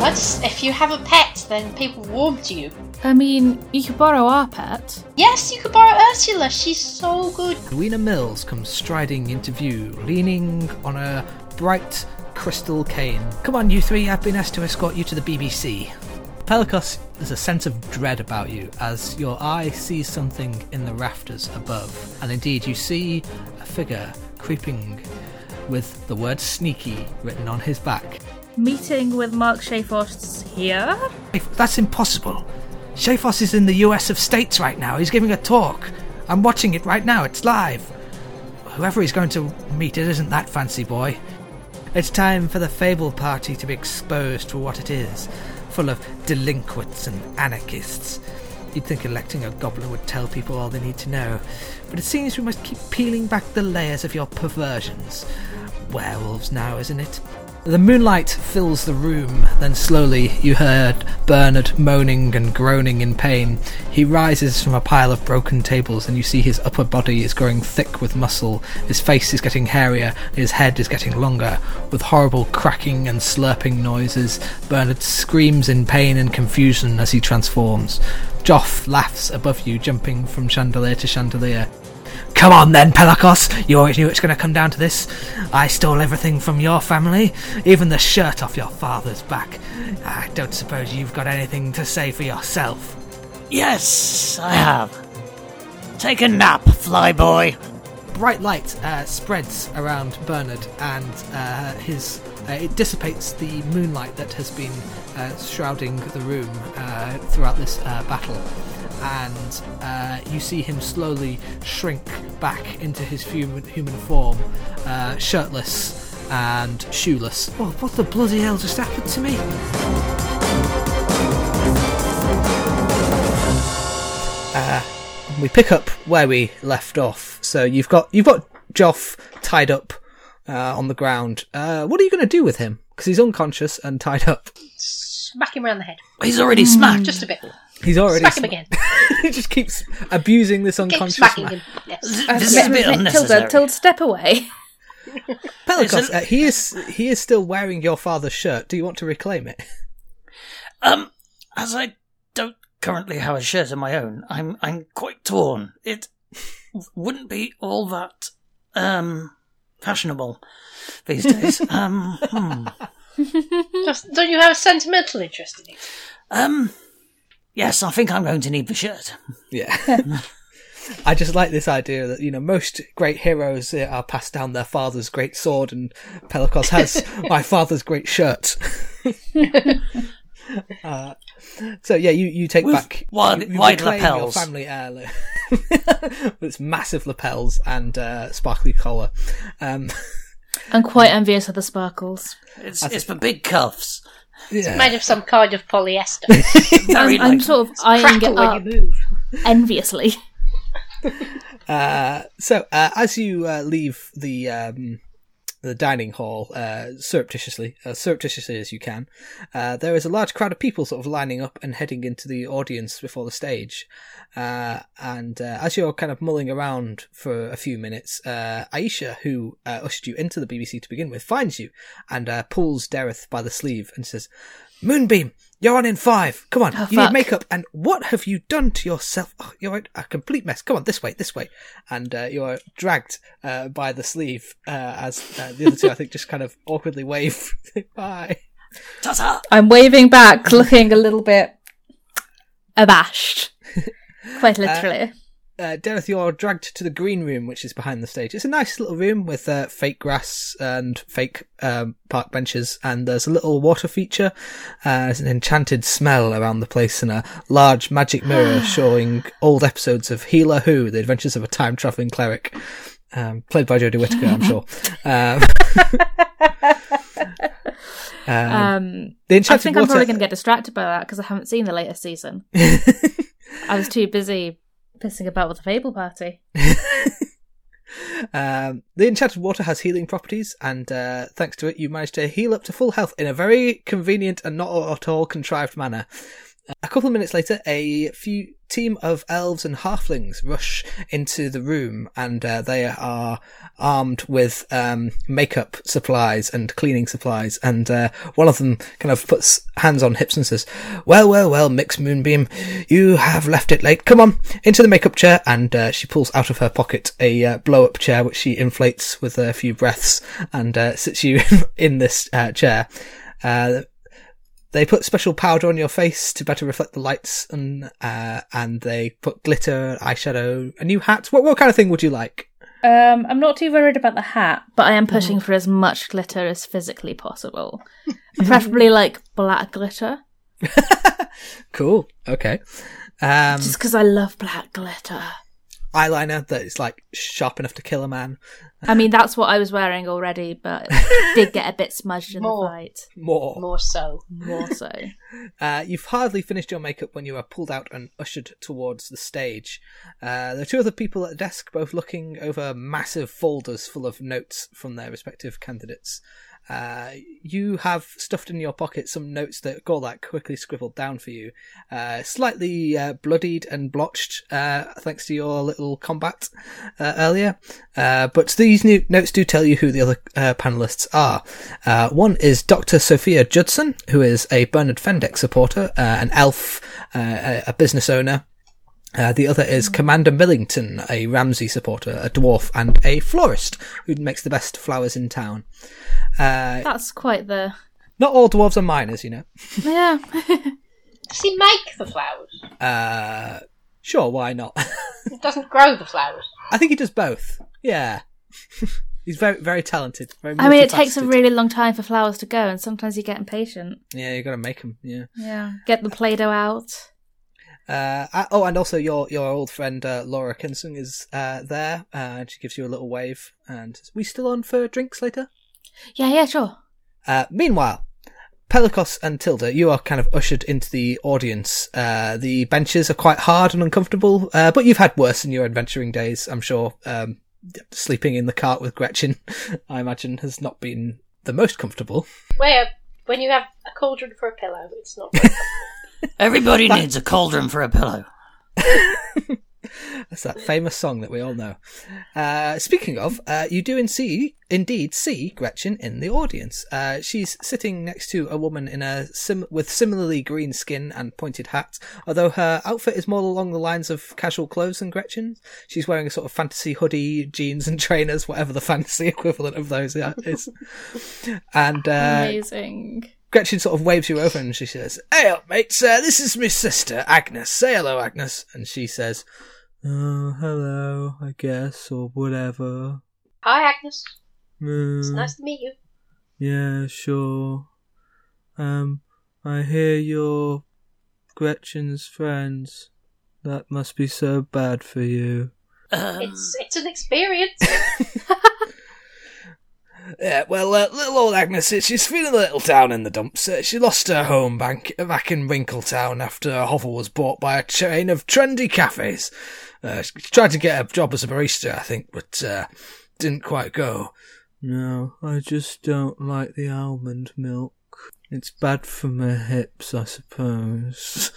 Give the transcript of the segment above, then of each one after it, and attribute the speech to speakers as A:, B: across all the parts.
A: What? If you have a pet, then people warm to you.
B: I mean, you could borrow our pet.
A: Yes, you could borrow Ursula. She's so good.
C: Edwina Mills comes striding into view, leaning on a bright crystal cane. Come on, you three, I've been asked to escort you to the BBC. Pelicos, there's a sense of dread about you as your eye sees something in the rafters above. And indeed, you see a figure creeping with the word sneaky written on his back.
B: Meeting with Mark Shafos here.
C: That's impossible. Shafos is in the US of States right now. He's giving a talk. I'm watching it right now. It's live. Whoever he's going to meet, it isn't that fancy boy. It's time for the Fable Party to be exposed for what it is full of delinquents and anarchists. You'd think electing a goblin would tell people all they need to know, but it seems we must keep peeling back the layers of your perversions. Werewolves now, isn't it? The moonlight fills the room, then slowly you heard Bernard moaning and groaning in pain. He rises from a pile of broken tables, and you see his upper body is growing thick with muscle, his face is getting hairier, his head is getting longer. With horrible cracking and slurping noises, Bernard screams in pain and confusion as he transforms. Joff laughs above you, jumping from chandelier to chandelier. Come on then, Pelicos. You always knew it's going to come down to this. I stole everything from your family, even the shirt off your father's back. I don't suppose you've got anything to say for yourself.
D: Yes, I have. Take a nap, flyboy.
C: Bright light uh, spreads around Bernard, and uh, his uh, it dissipates the moonlight that has been uh, shrouding the room uh, throughout this uh, battle and uh, you see him slowly shrink back into his human, human form, uh, shirtless and shoeless. Oh, what the bloody hell just happened to me? Uh, we pick up where we left off. So you've got you've got Joff tied up uh, on the ground. Uh, what are you going to do with him? Because he's unconscious and tied up.
A: Smack him around the head.
D: He's already smacked.
A: Just a bit.
C: He's already
A: Smack him again.
C: he just keeps abusing this
A: Keep
C: unconscious
A: smacking
C: man.
A: him. Yes.
D: This is a bit
B: Tilda,
D: unnecessary.
B: Tilda, step away.
C: Pelicos,
D: It's a-
C: uh, he is he is still wearing your father's shirt. Do you want to reclaim it?
D: Um, as I don't currently have a shirt of my own, I'm I'm quite torn. It wouldn't be all that um fashionable these days. um, hmm.
A: Just, don't you have a sentimental interest in it?
D: um, yes, I think I'm going to need the shirt.
C: Yeah. I just like this idea that you know most great heroes uh, are passed down their father's great sword, and Pelicos has my father's great shirt. uh, so yeah, you, you take
D: With
C: back
D: wide-
C: you, you
D: wide
C: reclaim your
D: lapels.
C: family heirloom its massive lapels and uh, sparkly collar. Um,
B: I'm quite envious of the sparkles.
D: It's it's for big cuffs.
C: Yeah.
A: Made of some kind of polyester.
D: Very
B: I'm, I'm sort of eyeing it
A: when
B: up
A: you move.
B: enviously.
C: Uh, so uh, as you uh, leave the um, the dining hall uh, surreptitiously, as surreptitiously as you can, uh, there is a large crowd of people sort of lining up and heading into the audience before the stage. Uh, and uh, as you're kind of mulling around for a few minutes, uh, Aisha, who uh, ushered you into the BBC to begin with, finds you and uh, pulls Daeryth by the sleeve and says, "Moonbeam, you're on in five. Come on,
B: Oh,
C: you need makeup. And what have you done to yourself? Oh, you're a complete mess. Come on, this way, this way." And uh, you're dragged uh, by the sleeve uh, as uh, the other two, I think, just kind of awkwardly wave bye.
D: Ta-ta!
B: I'm waving back, looking a little bit abashed. Quite literally.
C: Uh, Daeryth, you're dragged to the green room, which is behind the stage. It's a nice little room with uh, fake grass and fake um, park benches, and there's a little water feature. Uh, there's an enchanted smell around the place, and a large magic mirror showing old episodes of Healer Who: The Adventures of a Time Traveling Cleric, um, played by Jodie Whittaker, I'm sure. Um, um,
B: um,
C: the
B: I
C: enchanted
B: think I'm probably going to get distracted by that because I haven't seen the latest season. I was too busy pissing about with the Fable Party.
C: Um, the enchanted water has healing properties, and uh, thanks to it, you manage to heal up to full health in a very convenient and not at all contrived manner. A couple of minutes later, a few team of elves and halflings rush into the room, and uh, they are armed with um, makeup supplies and cleaning supplies. And uh, one of them kind of puts hands on hips and says, "Well, well, well, Mix Moonbeam, you have left it late. Come on into the makeup chair." And uh, she pulls out of her pocket a uh, blow-up chair, which she inflates with a few breaths, and uh, sits you in this uh, chair. They put special powder on your face to better reflect the lights, and uh, and they put glitter, eyeshadow, a new hat. What what kind of thing would you like?
B: Um, I'm not too worried about the hat, but I am pushing for as much glitter as physically possible. Preferably like black glitter,
C: Cool. Okay. Um,
B: just because I love black glitter.
C: Eyeliner that is like sharp enough to kill a man.
B: I mean, that's what I was wearing already, but did get a bit smudged in
A: More.
B: the fight.
C: More.
A: More so.
B: More so.
C: Uh, you've hardly finished your makeup when you are pulled out and ushered towards the stage. Uh, there are two other people at the desk, both looking over massive folders full of notes from their respective candidates. Uh, you have stuffed in your pocket some notes that Gorlak quickly scribbled down for you, uh, slightly uh, bloodied and blotched, uh, thanks to your little combat uh, earlier. Uh, but these new notes do tell you who the other panelists are. One is Dr. Sophia Judson, who is a Bernard Fendek supporter, an elf, a business owner. Uh, the other is Commander Millington, a Ramsey supporter, a dwarf, and a florist who makes the best flowers in town. Uh,
B: That's quite the.
C: not all dwarves are miners, you know.
B: Yeah.
A: Does he make the flowers?
C: Uh, sure, why not?
A: He doesn't grow the flowers.
C: I think he does both. Yeah. He's very, very talented. Very
B: I mean, it takes a really long time for flowers to go, and sometimes you get impatient.
C: Yeah, you gotta make them, yeah.
B: Yeah. Get the Play Doh out.
C: Uh, uh, oh, and also your your old friend uh, Laura Kinsung is uh, there, uh, and she gives you a little wave. And says, we still on for drinks later?
B: Yeah, yeah, sure.
C: Uh, meanwhile, Pelicos and Tilda, you are kind of ushered into the audience. Uh, the benches are quite hard and uncomfortable, uh, but you've had worse in your adventuring days, I'm sure. Um, sleeping in the cart with Gretchen, I imagine, has not been the most comfortable.
A: Where, when you have a cauldron for a pillow, it's not.
D: Everybody needs a cauldron for a pillow.
C: That's that famous song that we all know. Uh, speaking of, uh, you do in see, indeed see Gretchen in the audience. Uh, she's sitting next to a woman in a sim- with similarly green skin and pointed hat, although her outfit is more along the lines of casual clothes than Gretchen's. She's wearing a sort of fantasy hoodie, jeans, and trainers, whatever the fantasy equivalent of those is. And uh,
B: Amazing.
C: Gretchen sort of waves you over and she says, Hey up, mates, uh, this is my sister, Agnes. Say hello, Agnes. And she says, Oh, hello, I guess, or whatever.
A: Hi, Agnes.
C: Mm,
A: It's nice to meet you.
C: Yeah, sure. Um, I hear you're Gretchen's friends. That must be so bad for you.
D: Um,
A: It's it's an experience.
C: Yeah, well, uh, little old Agnes, she's feeling a little down in the dumps. Uh, she lost her home bank back in Winkletown after her hovel was bought by a chain of trendy cafes. Uh, she tried to get a job as a barista, I think, but uh, didn't quite go. No, I just don't like the almond milk. It's bad for my hips, I suppose.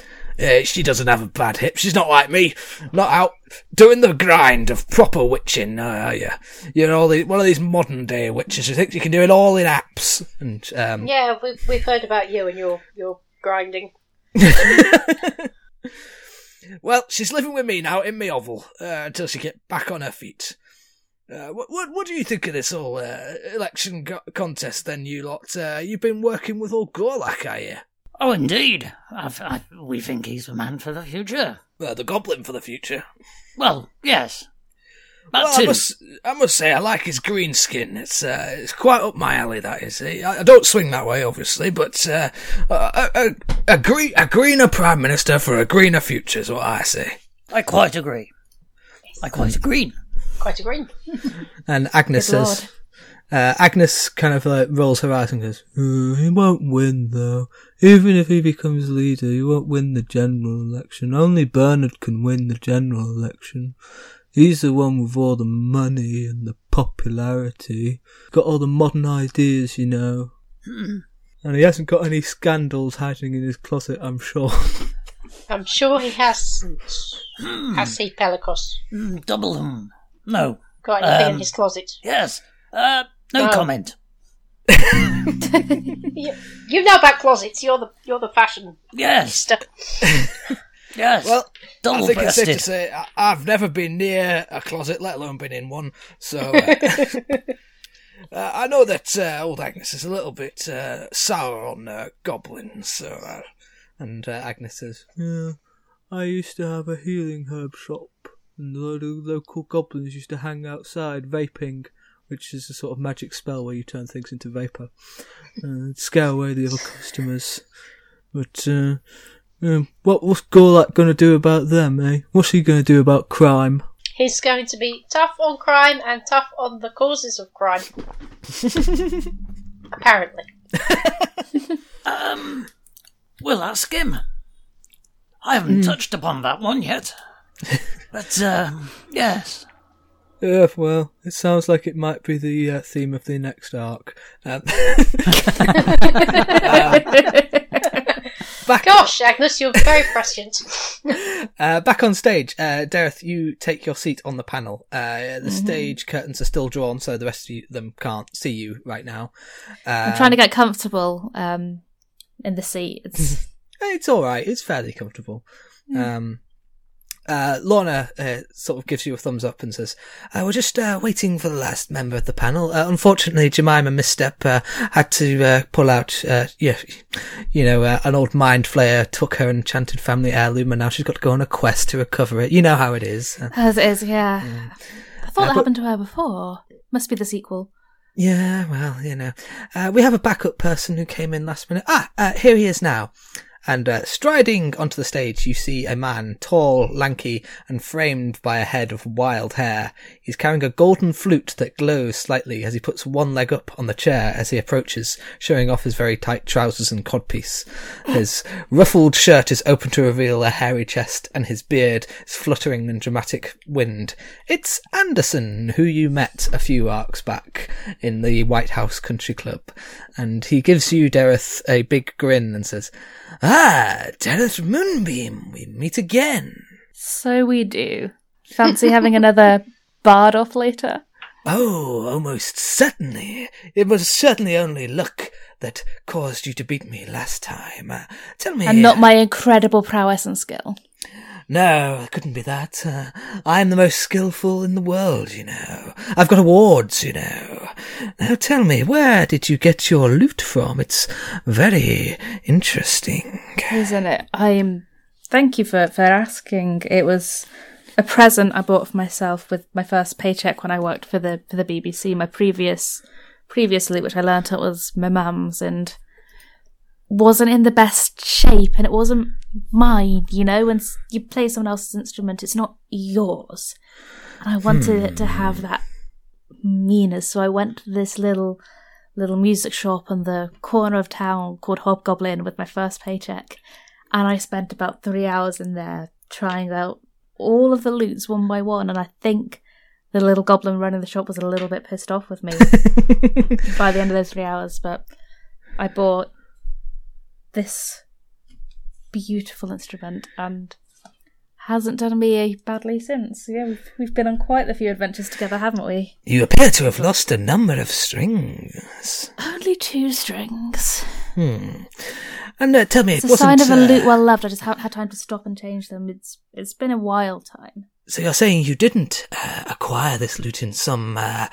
C: Yeah, she doesn't have a bad hip. She's not like me. Not out doing the grind of proper witching, uh, are you? You're all the, one of these modern day witches who think you can do it all in apps. And, um,
A: yeah, we've we've heard about you and your your grinding.
C: well, she's living with me now in my oval, uh, until she get back on her feet. Uh, what, what, what do you think of this whole, uh, election co- contest then, you lot? Uh, you've been working with old Gorlak, are you?
D: Oh, indeed. I've, I, we think he's the man for the future.
C: Well, the goblin for the future.
D: Well, yes. That
C: Well, I must, I must say, I like his green skin. It's, uh, it's quite up my alley. That is. I, I don't swing that way, obviously, but uh, a, a, a, green, a greener prime minister for a greener future is what I say.
D: I quite agree. I quite agree.
A: Quite agree.
C: And Agnes
B: Good
C: says, uh, Agnes kind of like rolls her eyes and goes, "Uh, "He won't win, though. Even if he becomes leader, he won't win the general election. Only Bernard can win the general election." He's the one with all the money and the popularity. Got all the modern ideas, you know.
E: And he hasn't got any scandals hiding in his closet, I'm sure.
A: I'm sure he hasn't. Has he, Pelicos?
D: Mm, double them. No.
A: Got anything
D: Um,
A: in his closet?
D: Yes. Uh, no
A: No.
D: comment.
A: You, you know about closets. You're the you're the fashion
D: Yes. Yes.
C: Well,
D: double
C: I think it's safe to say I- I've never been near a closet, let alone been in one. So uh, uh, I know that uh, old Agnes is a little bit uh, sour on uh, goblins. So, uh,
E: And uh, Agnes says, Yeah, I used to have a healing herb shop, and a lot of local goblins used to hang outside vaping, which is a sort of magic spell where you turn things into vapour. Uh, scare away the other customers. But, uh, um, what, what's Gorlak going to do about them, eh? What's he going to do about crime?
A: He's going to be tough on crime and tough on the causes of crime. Apparently.
D: Um, we'll ask him. I haven't touched upon that one yet. But, um, yes.
E: Yeah, well, it sounds like it might be the uh, theme of the next arc. Um,
C: back
A: Gosh, Agnes, you're very prescient.
C: Uh, back on stage, uh, Daeryth, you take your seat on the panel. Uh, the stage curtains are still drawn, so the rest of you, them can't see you right now.
B: I'm
C: Uh,
B: trying to get comfortable um, in the seat. It's,
C: It's all right. It's fairly comfortable. Um, uh, Lorna uh, sort of gives you a thumbs up and says, uh, "We're just uh, waiting for the last member of the panel. Uh, unfortunately, Jemima Misstep uh, had to uh, pull out. Uh, yeah, you know, uh, an old mind flayer took her enchanted family heirloom, and now she's got to go on a quest to recover it. You know how it is."
B: As it is, yeah. I thought that
C: but-
B: happened to her before. Must be the sequel.
C: Yeah, well, you know, uh, we have a backup person who came in last minute. Ah, uh, here he is now. And uh, striding onto the stage, you see a man, tall, lanky, and framed by a head of wild hair. He's carrying a golden flute that glows slightly as he puts one leg up on the chair as he approaches, showing off his very tight trousers and codpiece. His ruffled shirt is open to reveal a hairy chest, and his beard is fluttering in dramatic wind. It's Anderson, who you met a few arcs back in the White House Country Club, and he gives you, Daeryth, a big grin and says, Ah, Daeryth Moonbeam, we meet again.
B: So we do. Fancy having another bard off later?
C: Oh, almost certainly. It was certainly only luck that caused you to beat me last time. Uh, tell me.
B: And not my incredible prowess and skill.
C: No, it couldn't be that. Uh, I'm the most skillful in the world, you know. I've got awards, you know. Now tell me, where did you get your lute from? It's very interesting.
B: Isn't it? I'm. Thank you for, for asking. It was a present I bought for myself with my first paycheck when I worked for the for the BBC. My previous previously, which I learnt it was my mum's and wasn't in the best shape, and it wasn't mine. You know, when you play someone else's instrument, it's not yours. And I wanted it to have hmm. that meanness, so I went to this little little music shop on the corner of town called Hobgoblin with my first paycheck. And I spent about three hours in there trying out all of the lutes one by one. And I think the little goblin running the shop was a little bit pissed off with me by the end of those three hours. But I bought this beautiful instrument and hasn't done me badly since. Yeah, we've, we've been on quite a few adventures together, haven't we?
C: You appear to have lost a number of strings.
B: Only two strings.
C: Hmm. And uh, tell me,
B: It's
C: it
B: a sign of a lute well loved. I just haven't had time to stop and change them. It's it's been a wild time.
C: So you're saying you didn't uh, acquire this lute in some uh,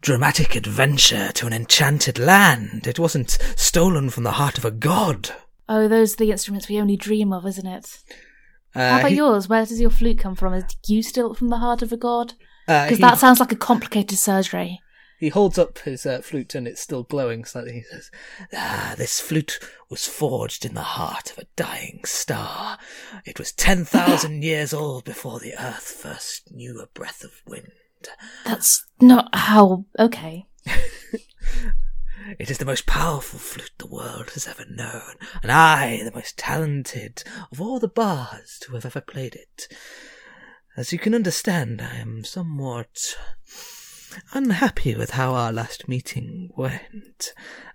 C: dramatic adventure to an enchanted land? It wasn't stolen from the heart of a god.
B: Oh, those are the instruments we only dream of, isn't it?
C: Uh,
B: How about
C: he-
B: yours? Where does your flute come from? Is you steal it from the heart of a god?
C: uh,
B: Because
C: he-
B: that sounds like a complicated surgery.
C: He holds up his uh, flute and it's still glowing slightly. He says, Ah, this flute was forged in the heart of a dying star. It was 10,000 years old before the earth first knew a breath of wind.
B: That's not how. Okay.
C: It is the most powerful flute the world has ever known, and I, the most talented of all the bards to have ever played it. As you can understand, I am somewhat unhappy with how our last meeting went.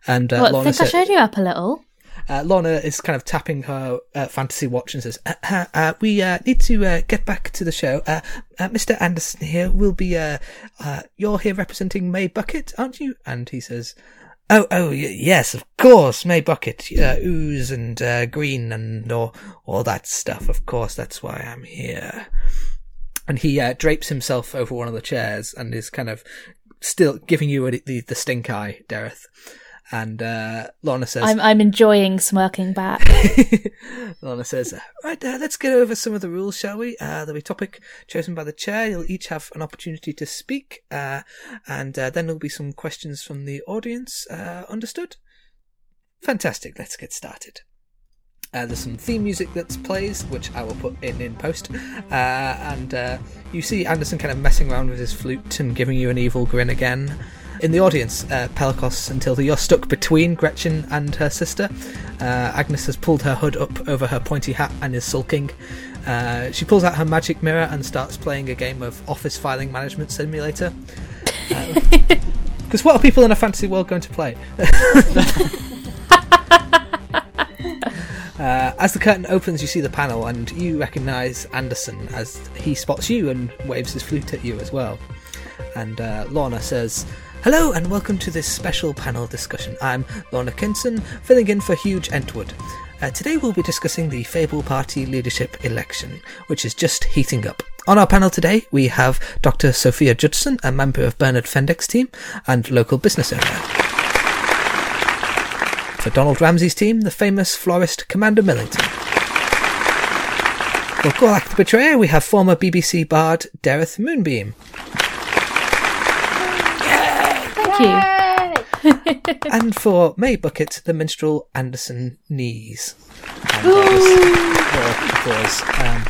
C: And uh,
B: What,
C: Lorna,
B: think I showed you up a little?
C: uh, Lorna is kind of tapping her uh, fantasy watch and says, uh, uh, uh, "We uh, need to uh, get back to the show. Uh, uh, Mr. Anderson here will be. Uh, uh, you're here representing Mae Bucket, aren't you?" And he says. Oh, oh, yes, of course, Mae Bucket, uh, ooze and uh, green and all, all that stuff. Of course, that's why I'm here. And he uh, drapes himself over one of the chairs and is kind of still giving you a, the the stink eye, Daeryth. And uh, Lorna says,
B: I'm I'm enjoying smirking back.
C: Lorna says, right, uh, let's get over some of the rules, shall we? Uh, there'll be a topic chosen by the chair. You'll each have an opportunity to speak, uh, and uh, then there'll be some questions from the audience. Uh, understood? Fantastic. Let's get started. Uh, there's some theme music that plays, which I will put in in post. Uh, and uh, you see Anderson kind of messing around with his flute and giving you an evil grin again. In the audience, uh, Pelicos and Tilda, you're stuck between Gretchen and her sister. Uh, Agnes has pulled her hood up over her pointy hat and is sulking. Uh, she pulls out her magic mirror and starts playing a game of Office Filing Management Simulator. Because what are people in a fantasy world going to play? Uh, as the curtain opens, you see the panel, and you recognise Anderson as he spots you and waves his flute at you as well. And uh, Lorna says, Hello, and welcome to this special panel discussion. I'm Lorna Kinson, filling in for Huge Entwood. Uh, today we'll be discussing the Fable Party leadership election, which is just heating up. On our panel today, we have Dr. Sophia Judson, a member of Bernard Fendick's team and local business owner. For Donald Ramsey's team, the famous florist Commander Millington. For Gorlak the Betrayer, we have former BBC bard Daeryth Moonbeam.
B: Thank you.
C: and for Mae Bucket, the minstrel Anderson Knees. And there's more applause. Um,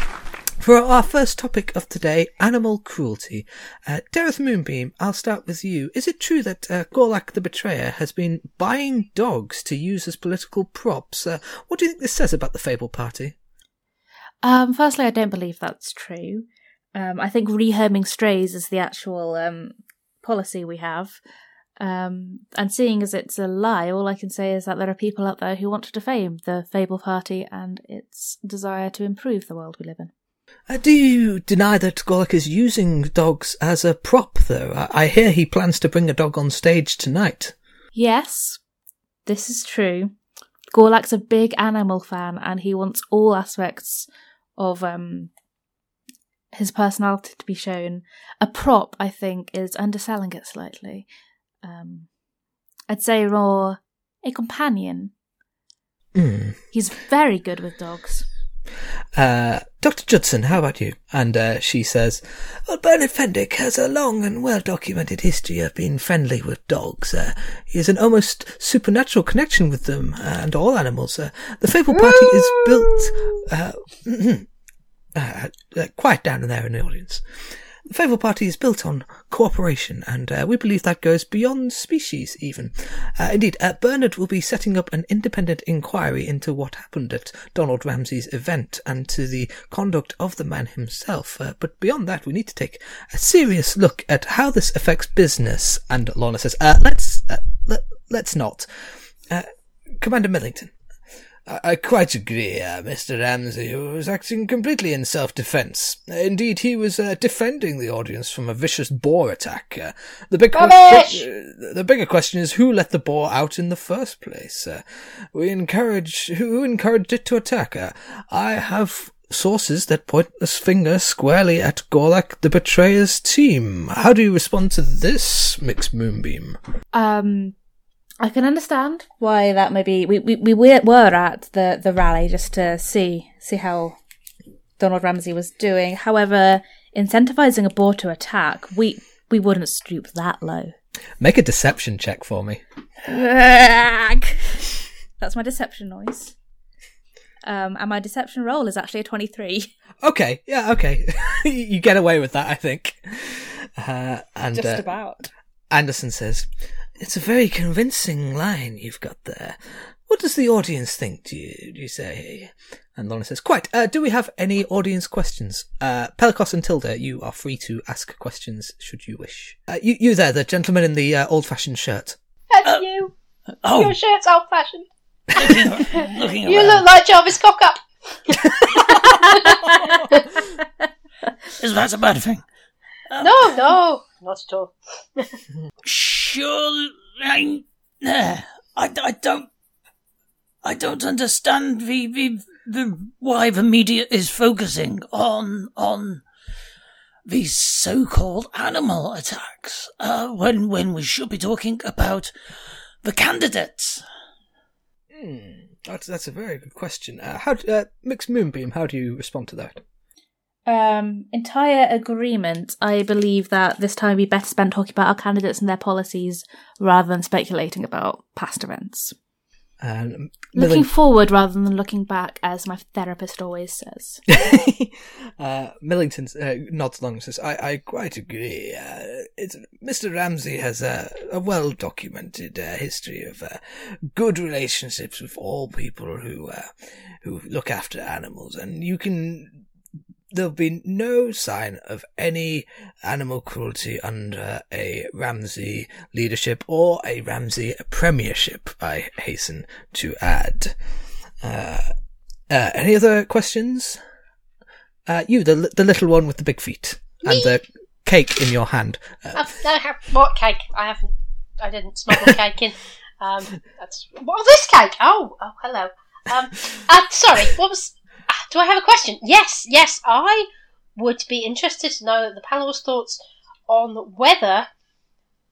C: for our first topic of today, animal cruelty. Uh, Daeryth Moonbeam, I'll start with you. Is it true that uh, Gorlak the Betrayer has been buying dogs to use as political props? Uh, what do you think this says about the Fable Party?
B: Um, firstly, I don't believe that's true. Um, I think rehoming strays is the actual um, policy we have. Um, and seeing as it's a lie, all I can say is that there are people out there who want to defame the Fable Party and its desire to improve the world we live in.
C: Uh, do you deny that Gorlak is using dogs as a prop, though? I, I hear he plans to bring a dog on stage tonight.
B: Yes, this is true. Gorlak's a big animal fan and he wants all aspects of um, his personality to be shown. A prop, I think, is underselling it slightly. Um, I'd say more a companion.
C: Hmm.
B: He's very good with dogs.
C: Uh, Dr. Judson, how about you? And uh, she says, well, Bernard Fendick has a long and well documented history of being friendly with dogs. Uh, he has an almost supernatural connection with them uh, and all animals. Uh, the Fable Party is built. Uh, uh, uh, quiet down there in the audience. The Fable Party is built on cooperation, and uh, we believe that goes beyond species, even. Uh, indeed, uh, Bernard will be setting up an independent inquiry into what happened at Donald Ramsey's event and to the conduct of the man himself. Uh, but beyond that, we need to take a serious look at how this affects business. And Lorna says, uh, "Let's uh, let, let's not." Uh, Commander Millington. I I quite agree, uh, Mr. Ramsey who was acting completely in self-defense. Indeed, he was uh, defending the audience from a vicious boar attack. Uh, the big the bigger question is who let the boar out in the first place. Uh, we encourage who, who encouraged it to attack. Uh, I have sources that point this finger squarely at Gorlak the Betrayer's team. How do you respond to this, Mixed Moonbeam?
B: Um, I can understand why that may be. We, we, we were were at the, the rally just to see see how Donald Ramsey was doing. However, incentivizing a boar to attack, we we wouldn't stoop that low.
C: Make a deception check for me.
B: That's my deception noise. Um, and my deception roll is actually a twenty-three.
C: Okay, yeah, okay. you get away with that, I think. Uh, and
B: Just
C: uh,
B: about.
C: Anderson says, "It's a very convincing line you've got there. What does the audience think? Do you, do you say? And Lorna says, quite. Uh, do we have any audience questions? Uh, Pelicos and Tilda, you are free to ask questions should you wish. Uh, you, you there, the gentleman in the uh, old-fashioned shirt.
A: That's you.
D: Oh,
A: Your shirt's old fashioned.
D: looking, looking
A: You
D: around.
A: look like Jarvis Cockup.
D: Is that a bad thing?
A: No, no, not at all.
D: Sure, I, uh, I, I don't, I don't understand the, the, the why the media is focusing on on these so-called animal attacks uh, when when we should be talking about the candidates.
C: Hmm, that's, that's a very good question. Uh, how, uh, Mixed Moonbeam, how do you respond to that?
B: Um, entire agreement. I believe that this time be better spent talking about our candidates and their policies rather than speculating about past events.
C: And
B: Looking forward rather than looking back, as my therapist always says.
C: uh, Millington uh, nods along and says, I, I quite agree. Uh, it's, Mr. Ramsey has a, a well documented uh, history of uh, good relationships with all people who uh, who look after animals, and you can. There'll be no sign of any animal cruelty under a Ramsey leadership or a Ramsey premiership, I hasten to add. Uh, uh, any other questions? Uh, you, the the little one with the big feet and the cake in your hand. Uh,
A: I've, I have what cake? I haven't. I didn't smuggle cake in. Um, that's what this cake. Oh, oh, hello. Um, uh, sorry. What was? Do I have a question? Yes, yes. I would be interested to know the panel's thoughts on whether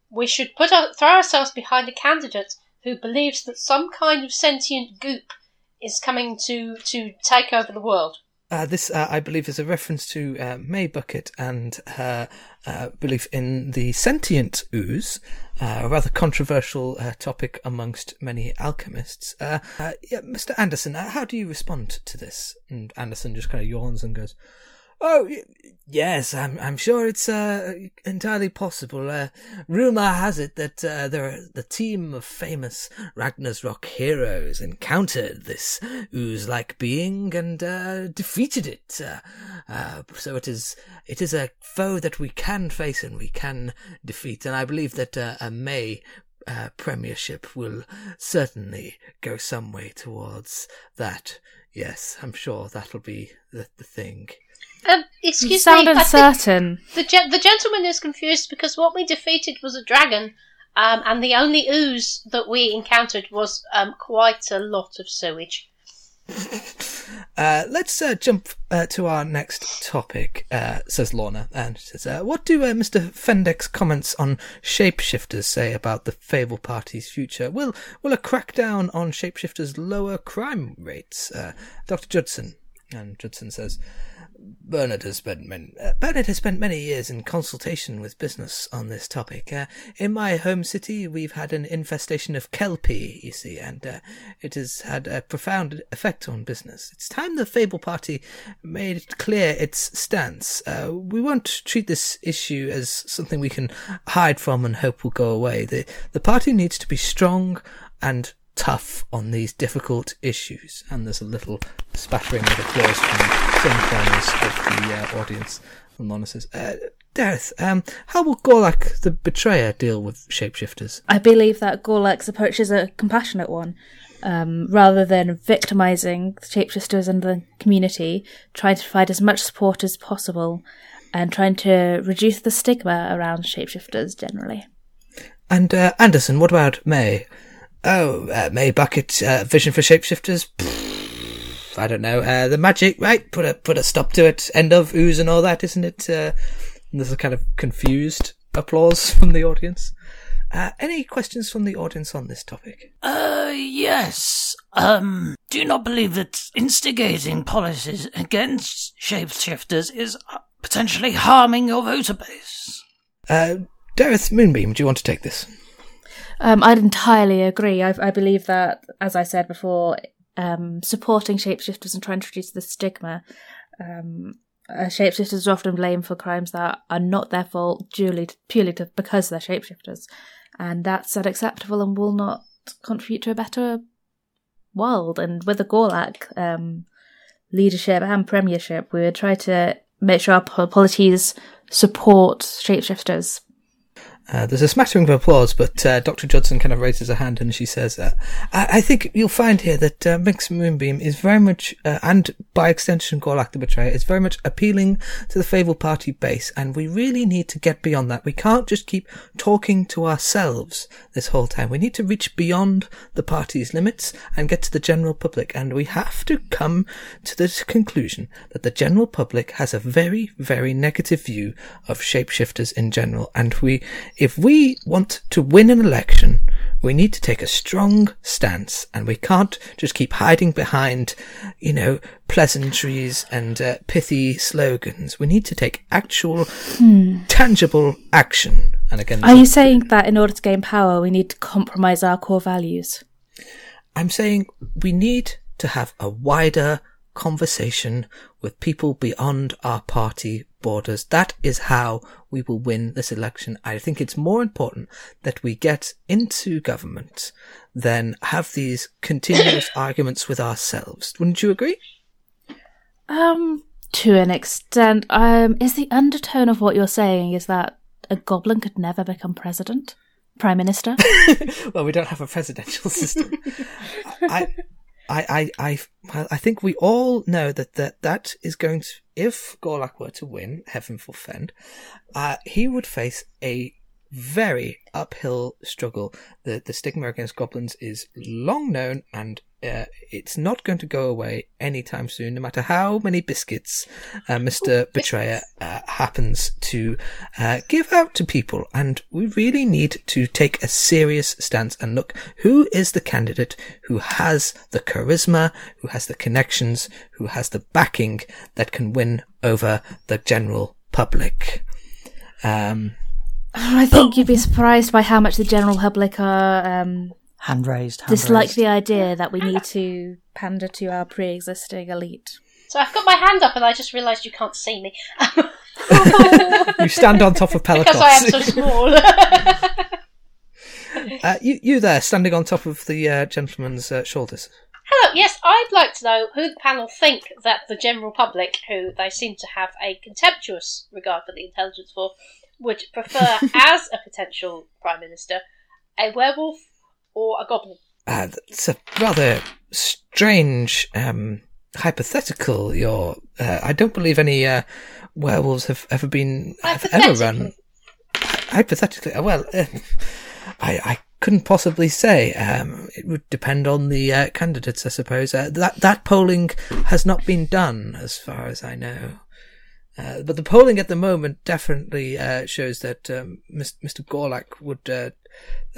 A: we should put our, throw ourselves behind a candidate who believes that some kind of sentient goop is coming to to take over the world.
C: uh, this, uh, I believe, is a reference to uh, Mae Bucket and her uh, belief in the sentient ooze, uh, a rather controversial uh, topic amongst many alchemists. Uh, uh, yeah, Mr. Anderson, uh, how do you respond to this? And Anderson just kind of yawns and goes, Oh, yes, I'm, I'm sure it's uh, entirely possible. Uh, rumor has it that uh, there the team of famous Ragnarok heroes encountered this ooze-like being and uh, defeated it. Uh, uh, so it is it is a foe that we can face and we can defeat. And I believe that a Mae premiership will certainly go some way towards that. Yes, I'm sure that'll be the, the thing.
A: Um, excuse
B: you sound
A: me. I think-
B: uncertain.
A: The, gen- the gentleman is confused because what we defeated was a dragon, um, and the only ooze that we encountered was um, quite a lot of sewage.
C: Uh, let's uh, jump uh, to our next topic, uh, says Lorna, and she says, uh, "What do uh, Mr. Fendek's comments on shapeshifters say about the Fable Party's future? Will will a crackdown on shapeshifters lower crime rates?" Uh, Doctor Judson, and Judson says, Bernard has spent many, uh, Bernard has spent many years in consultation with business on this topic. Uh, in my home city, we've had an infestation of kelpie, you see, and uh, it has had a profound effect on business. It's time the Fable Party made clear its stance. Uh, we won't treat this issue as something we can hide from and hope will go away. The the party needs to be strong and tough on these difficult issues. And there's a little spattering of applause from some corners of the uh, audience. And Lorna says, uh, Daeryth, um, how will Gorlak the Betrayer deal with shapeshifters?
B: I believe that Gorlak's approach is a compassionate one. Um, rather than victimizing the shapeshifters and the community, trying to provide as much support as possible and trying to reduce the stigma around shapeshifters generally.
C: And uh, Anderson, what about Mae? Oh, uh, Mae Bucket, uh, vision for shapeshifters? Pfft, I don't know. Uh, the magic, right? Put a put a stop to it. End of ooze and all that, isn't it? Uh, there's a kind of confused applause from the audience. Uh, any questions from the audience on this topic?
D: Uh, yes. Um, do you not believe that instigating policies against shapeshifters is uh, potentially harming your voter base?
C: Uh, Daeryth Moonbeam, do you want to take this?
B: Um, I'd entirely agree. I, I believe that, as I said before, um, supporting shapeshifters and trying to reduce the stigma. Um, uh, shapeshifters are often blamed for crimes that are not their fault purely purely to, because they're shapeshifters, and that's unacceptable and will not contribute to a better world. And with the Gorlak, um, leadership and premiership, we would try to make sure our policies support shapeshifters.
C: Uh, there's a smattering of applause, but uh, Dr. Judson kind of raises her hand and she says, uh, I-, I think you'll find here that uh, Mix Moonbeam is very much, uh, and by extension Gorlak the Betrayer, is very much appealing to the Fable Party base, and we really need to get beyond that. We can't just keep talking to ourselves this whole time. We need to reach beyond the party's limits and get to the general public, and we have to come to the conclusion that the general public has a very, very negative view of shapeshifters in general, and we if we want to win an election, we need to take a strong stance and we can't just keep hiding behind, you know, pleasantries and uh, pithy slogans. We need to take actual, tangible action. And again,
B: Are you saying that in order to gain power, we need to compromise our core values?
C: I'm saying we need to have a wider conversation with people beyond our party borders. That is how we will win this election. I think it's more important that we get into government than have these continuous arguments with ourselves. Wouldn't you agree?
B: Um, to an extent. Um, is the undertone of what you're saying is that a goblin could never become president, prime minister?
C: well, we don't have a presidential system. I, I, I, I, well, I think we all know that that, that is going to, if Gorlak were to win, heaven forfend, uh, he would face a very uphill struggle. The, the stigma against goblins is long known and uh, it's not going to go away anytime soon, no matter how many biscuits uh, Mr. Betrayer uh, happens to uh, give out to people. And we really need to take a serious stance and look who is the candidate who has the charisma, who has the connections, who has the backing that can win over the general public. Um,
B: I think you'd be surprised by how much the general public are um,
D: Hand raised. Hand
B: dislike
D: raised.
B: the idea that we need to pander to our pre-existing elite.
A: So I've got my hand up and I just realised you can't see me.
C: you stand on top of Pelicos.
A: because I am so small.
C: uh, you, you there, standing on top of the uh, gentleman's uh, shoulders.
A: Hello, yes, I'd like to know who the panel think that the general public, who they seem to have a contemptuous regard for the intelligence for, would prefer as a potential prime minister a werewolf or a goblin.
C: Uh, it's a rather strange um, hypothetical. You're, uh, I don't believe any uh, werewolves have ever been have ever run. Hypothetically, uh, well, uh, I, I couldn't possibly say. Um, it would depend on the uh, candidates, I suppose. Uh, that that polling has not been done, as far as I know. Uh, but the polling at the moment definitely uh, shows that um, Mr. Gorlak would uh,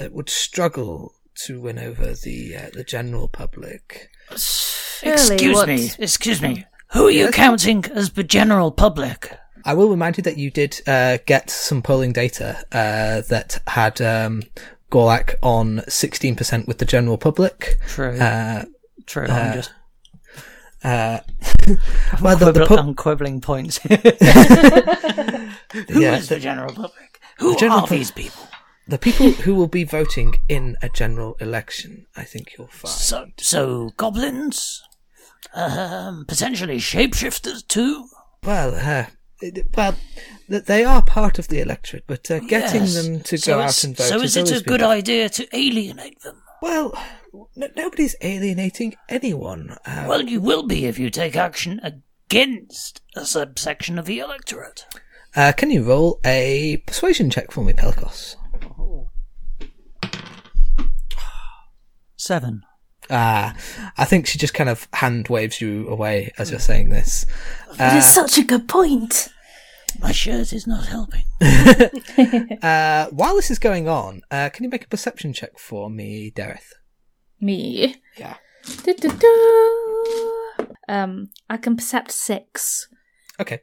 C: uh, would struggle to win over the uh, the general public.
D: Excuse
B: what-
D: me. Excuse me. Who are you counting as the general public?
C: I will remind you that you did uh, get some polling data uh, that had um, Gorlak on 16% with the general public.
D: True.
C: Uh,
D: True.
C: uh,
D: I'm just
C: uh, well, the, the po-
D: I'm quibbling points. Who is
C: Yeah.
D: the general public? Who
C: general
D: are these people?
C: the people who will be voting in a general election, I think you'll find.
D: So, so goblins, um, potentially shapeshifters too.
C: Well, uh, well, they are part of the electorate, but uh, getting
D: Yes.
C: them to
D: So
C: go out and vote.
D: So
C: has
D: is it a good idea to alienate them?
C: Well, n- nobody's alienating anyone. Uh,
D: Well, you will be if you take action against a subsection of the electorate.
C: uh, can you roll a persuasion check for me, Pelicos?
D: Seven.
C: Ah, I think she just kind of hand waves you away as you're saying this.
B: it is such a good point.
D: My shirt is not helping.
C: Uh, while this is going on, uh, can you make a perception check for me, Daeryth?
B: Me.
C: Yeah.
B: Um, I can percept six.
C: Okay.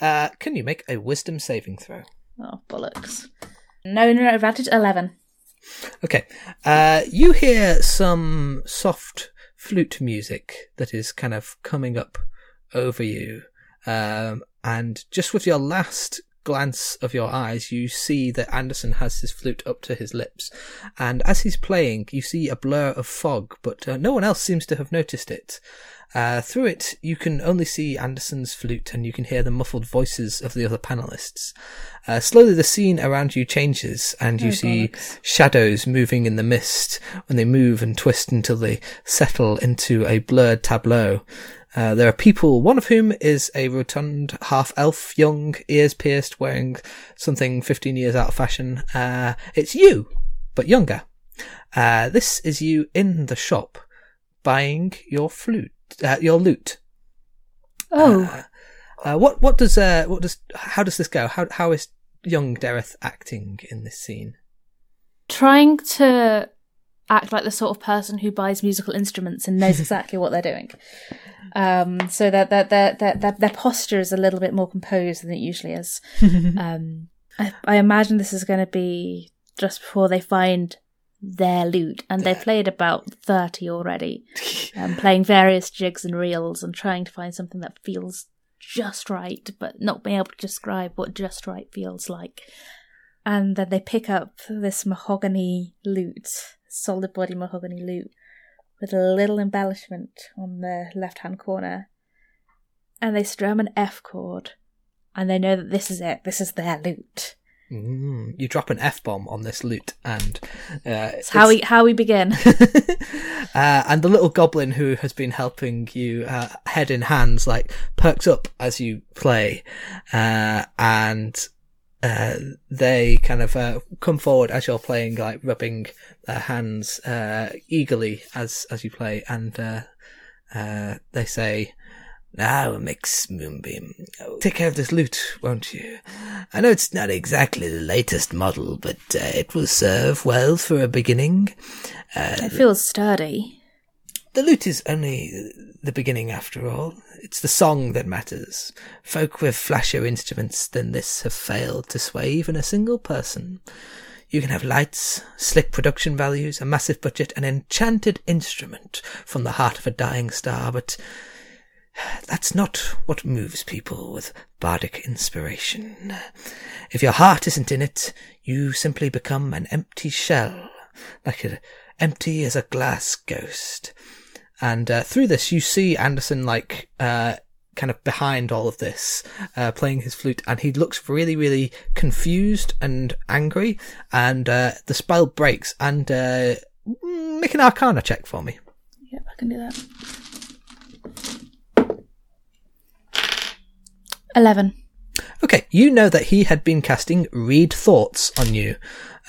C: Uh, can you make a wisdom saving throw?
B: Oh bollocks! No, no, no advantage. Eleven.
C: Okay. Uh, you hear some soft flute music that is kind of coming up over you. Um, and just with your last glance of your eyes, you see that Anderson has his flute up to his lips. And as he's playing, you see a blur of fog, but uh, no one else seems to have noticed it. Uh, through it, you can only see Anderson's flute and you can hear the muffled voices of the other panelists. Uh, slowly, the scene around you changes and you
B: Oh,
C: see
B: bollocks.
C: shadows moving in the mist when they move and twist until they settle into a blurred tableau. Uh, there are people, one of whom is a rotund half elf, young, ears pierced, wearing something 15 years out of fashion. Uh, it's you, but younger. Uh, this is you in the shop buying your flute, uh, your lute.
B: Oh,
C: Uh, what, what does, uh, what does, how does this go? How, how is young Daeryth acting in this scene?
B: trying to act like the sort of person who buys musical instruments and knows exactly what they're doing. Um, so that their, their, their, their, their posture is a little bit more composed than it usually is. um, I, I imagine this is going to be just before they find their lute, and they played about 30 already, um, playing various jigs and reels and trying to find something that feels just right, but not being able to describe what just right feels like. And then they pick up this mahogany lute, solid body mahogany lute, with a little embellishment on the left hand corner, and they strum an F chord, and they know that this is it, this is their lute.
C: Mm, you drop an F bomb on this lute, and, uh,
B: It's how we how we begin.
C: uh, and the little goblin who has been helping you, uh, head in hands, like perks up as you play, uh, and uh, they kind of uh, come forward as you're playing, like rubbing their hands uh, eagerly as as you play, and uh, uh, they say. Now, Mix Moonbeam, take care of this lute, won't you? I know it's not exactly the latest model, but uh, it will serve well for a beginning.
B: it feels sturdy.
C: The lute is only the beginning after all. It's the song that matters. Folk with flashier instruments than this have failed to sway even a single person. You can have lights, slick production values, a massive budget, an enchanted instrument from the heart of a dying star, but that's not what moves people with bardic inspiration. If your heart isn't in it, you simply become an empty shell, like a, empty as a glass ghost. And uh, through this, you see Anderson like uh, kind of behind all of this, uh, playing his flute, and he looks really, really confused and angry. And uh, the spell breaks. And uh, make an Arcana check for me.
B: Yep, I can do that. Eleven.
C: Okay, you know that he had been casting read thoughts on you.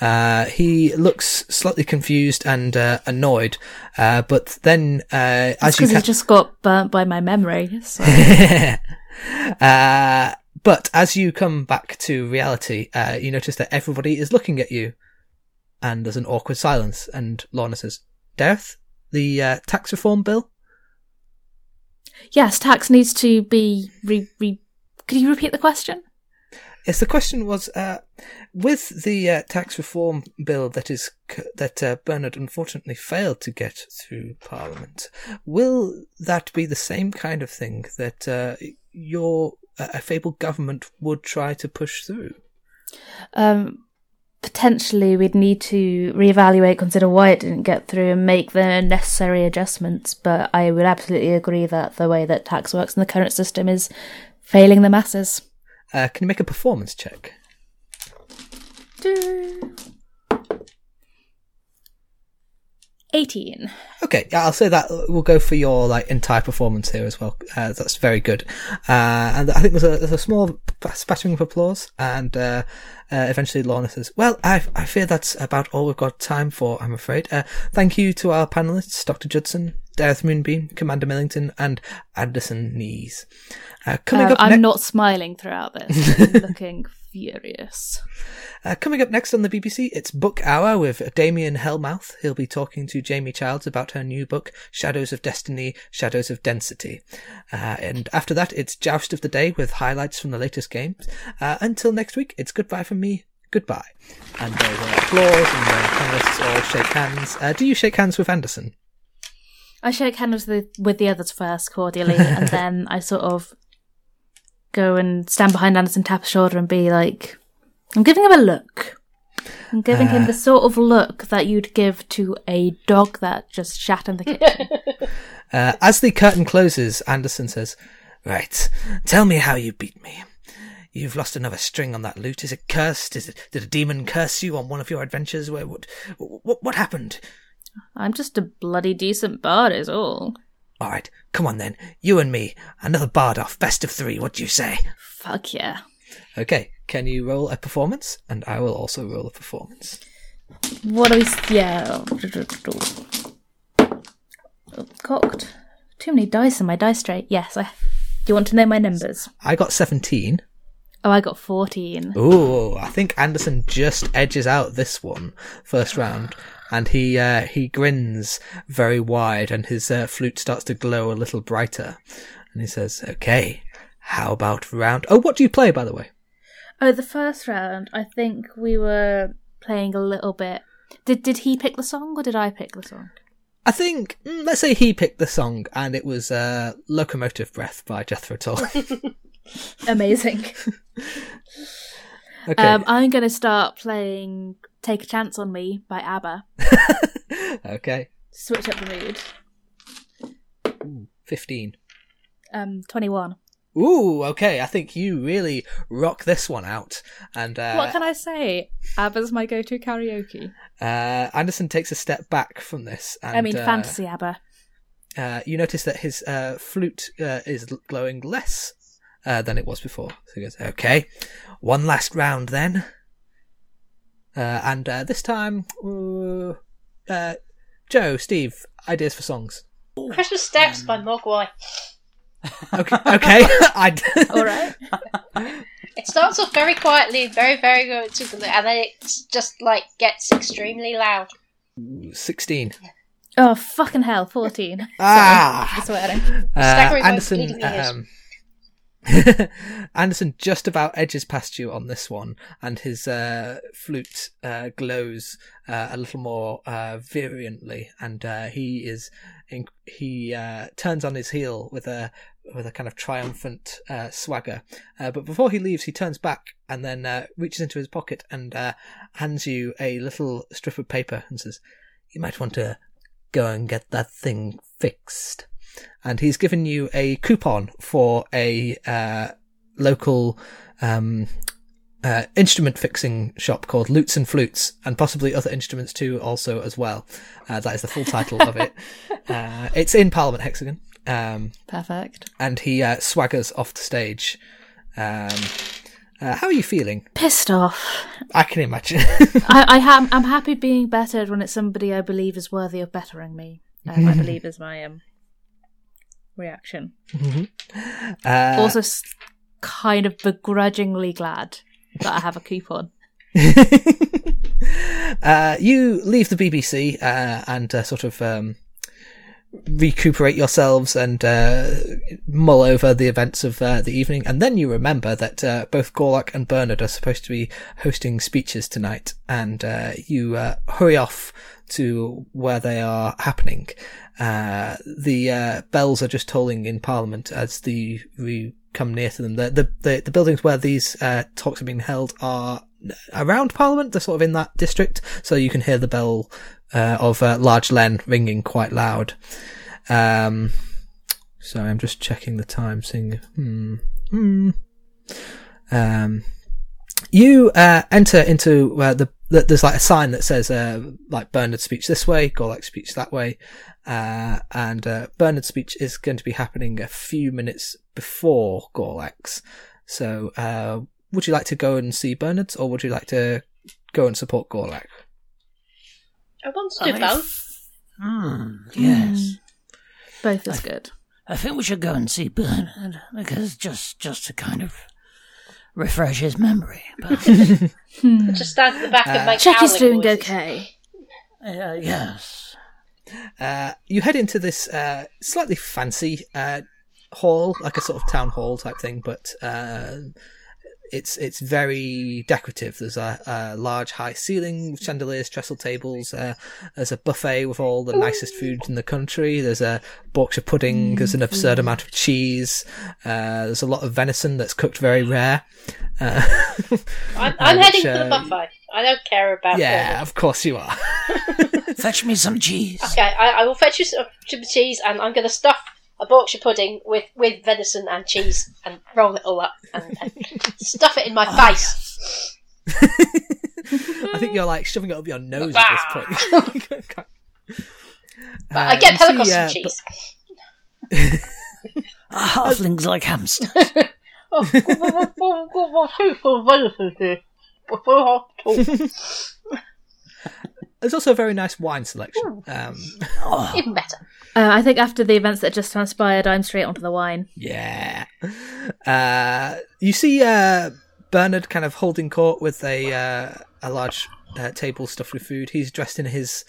C: Uh, he looks slightly confused and uh, annoyed, uh, but then uh, as you
B: Because
C: ca-
B: he just got burnt by my memory. So.
C: uh, but as you come back to reality, uh, you notice that everybody is looking at you, and there's an awkward silence. And Lorna says, "Daeryth, the uh, tax reform bill."
B: yes, tax needs to be re. re- Could you repeat the question?
C: Yes, the question was uh, with the uh, tax reform bill that is that uh, Bernard unfortunately failed to get through Parliament. Will that be the same kind of thing that uh, your uh, a fabled government would try to push through?
B: um, potentially we'd need to reevaluate, consider why it didn't get through, and make the necessary adjustments. But I would absolutely agree that the way that tax works in the current system is failing the masses.
C: Uh, can you make a performance check?
B: Eighteen.
C: Okay, yeah, I'll say that we'll go for your like entire performance here as well. Uh, that's very good, uh, and I think there's a, there's a small spattering of applause, and uh, uh, eventually Lorna says, "Well, I I fear that's about all we've got time for. I'm afraid. Uh, thank you to our panelists, Dr. Judson, Daeryth Moonbeam, Commander Millington, and Anderson Knees. Uh, coming
B: Um,
C: up,
B: I'm
C: ne-
B: not smiling throughout this. I'm looking furious.
C: Uh, coming up next on the BBC, it's Book Hour with Damien Hellmouth. He'll be talking to Jamie Childs about her new book, Shadows of Destiny, Shadows of Density. Uh, and after that, it's Joust of the Day with highlights from the latest games. Uh, until next week, it's goodbye from me. Goodbye. And there's uh, applause and the panelists all shake hands. Uh, do you shake hands with Anderson?
B: I shake hands with the, with the others first, cordially, and then I sort of go and stand behind Anderson, tap his shoulder, and be like, "I'm giving him a look." I'm giving him the sort of look that you'd give to a dog that just shat in the kitchen.
C: Uh, as the curtain closes, Anderson says, Right, tell me how you beat me. You've lost another string on that lute. Is it cursed? Is it, did a demon curse you on one of your adventures? Where, what, what, what happened?
B: I'm just a bloody decent bard, is all.
C: All right, come on then. You and me. Another bard off. Best of three. What do you say?
B: Fuck yeah.
C: Okay, can you roll a performance? And I will also roll a performance.
B: What do we. Yeah. Cocked. Too many dice in my dice tray. Yes, I. Do you want to know my numbers?
C: I got 17.
B: Oh, I got 14.
C: Ooh, I think Anderson just edges out this one first round, and he uh, he grins very wide, and his uh, flute starts to glow a little brighter, and he says, "Okay, how about round? Oh, what do you play, by the way?
B: Oh, the first round, I think we were playing a little bit. Did did he pick the song or did I pick the song?
C: I think mm, let's say he picked the song, and it was uh, "Locomotive Breath" by Jethro Tull.
B: Amazing.
C: okay,
B: Um, I'm going to start playing "Take a Chance on Me" by ABBA.
C: okay,
B: Switch up the mood.
C: fifteen.
B: Um, 21.
C: Ooh, okay. I think you really rock this one out, and uh,
B: what can I say? ABBA's my go-to karaoke.
C: Uh, Anderson takes a step back from this. And,
B: I mean,
C: uh,
B: fantasy ABBA.
C: Uh, you notice that his uh, flute uh, is glowing less uh, than it was before. So he goes, "Okay, one last round then." Uh, and uh, this time, uh, uh, Joe, Steve, ideas for songs.
A: Christmas Steps by Mogwai.
C: Okay, okay. I
B: All right.
A: It starts off very quietly, very, very good, and then it just like gets extremely loud.
C: sixteen.
B: Oh, fucking hell. 14.
C: Ah,
B: Swearing.
C: Uh,
A: Staggering by
C: Anderson.
A: bleeding.
C: Um, Anderson just about edges past you on this one, and his uh, flute uh, glows uh, a little more uh, virulently, and uh, he is in- he uh, turns on his heel with a with a kind of triumphant swagger. But before he leaves, he turns back and then reaches into his pocket and hands you a little strip of paper and says, "You might want to go and get that thing fixed." And he's given you a coupon for a uh, local um, uh, instrument fixing shop called Lutes and Flutes, and possibly other instruments too, also as well. Uh, that is the full title of it. Uh, it's in Parliament Hexagon, um,
B: Perfect.
C: and he uh, swaggers off the stage. Um, uh, how are you feeling?
B: Pissed off.
C: I can imagine.
B: I, I am. I'm happy being bettered when it's somebody I believe is worthy of bettering me. Um, I believe is my um reaction.
C: uh,
B: also, s- kind of begrudgingly glad that I have a coupon.
C: uh, you leave the BBC uh, and uh, sort of um, recuperate yourselves and uh, mull over the events of uh, the evening, and then you remember that uh, both Gorlak and Bernard are supposed to be hosting speeches tonight, and uh, you uh, hurry off to where they are happening. Uh, the uh, bells are just tolling in Parliament as the we come near to them. The the the, the buildings where these uh, talks are being held are around Parliament. They're sort of in that district, so you can hear the bell uh, of uh, Large Len ringing quite loud. Um, so I'm just checking the time, seeing. Hmm. Hmm. Um, you uh, enter into the, the there's like a sign that says uh, like Bernard's speech this way, Gorlak's speech that way, uh, and uh, Bernard's speech is going to be happening a few minutes before Gorlak's. So, uh, would you like to go and see Bernard's, or would you like to go and support Gorlak?
A: I want to do both.
D: Hmm, yes.
B: Both is good.
D: I think we should go and see Bernard because just just to kind of refresh his memory. But
A: Just stand at the back and make
B: Check he's
A: howling
B: doing
A: noises.
B: okay.
D: uh, yes,
C: Uh, you head into this uh, slightly fancy uh, hall, like a sort of town hall type thing, but uh, it's it's very decorative. There's a, a large high ceiling with chandeliers, trestle tables. Uh, there's a buffet with all the nicest food in the country. There's a Berkshire pudding. There's an absurd amount of cheese. Uh, there's a lot of venison that's cooked very rare. Uh,
A: I'm, I'm
C: Uh,
A: heading
C: which,
A: for the
C: uh,
A: buffet. I don't care about.
C: yeah,
A: the-
C: of course you are.
D: Fetch me some cheese.
A: Okay, I, I will fetch you some some cheese, and I'm going to stuff a Berkshire pudding with, with venison and cheese, and roll it all up and, and stuff it in my face.
C: I think you're like shoving it up your nose at this point.
A: But I get
C: Uh, you
A: Pelicos
C: see,
A: some
C: uh,
A: cheese.
D: Halflings like hamsters.
C: There's also a very nice wine selection. Um,
A: Even better.
B: Uh, I think after the events that just transpired, I'm straight onto the wine.
C: yeah. Uh, you see uh, Bernard kind of holding court with a uh, a large uh, table stuffed with food. He's dressed in his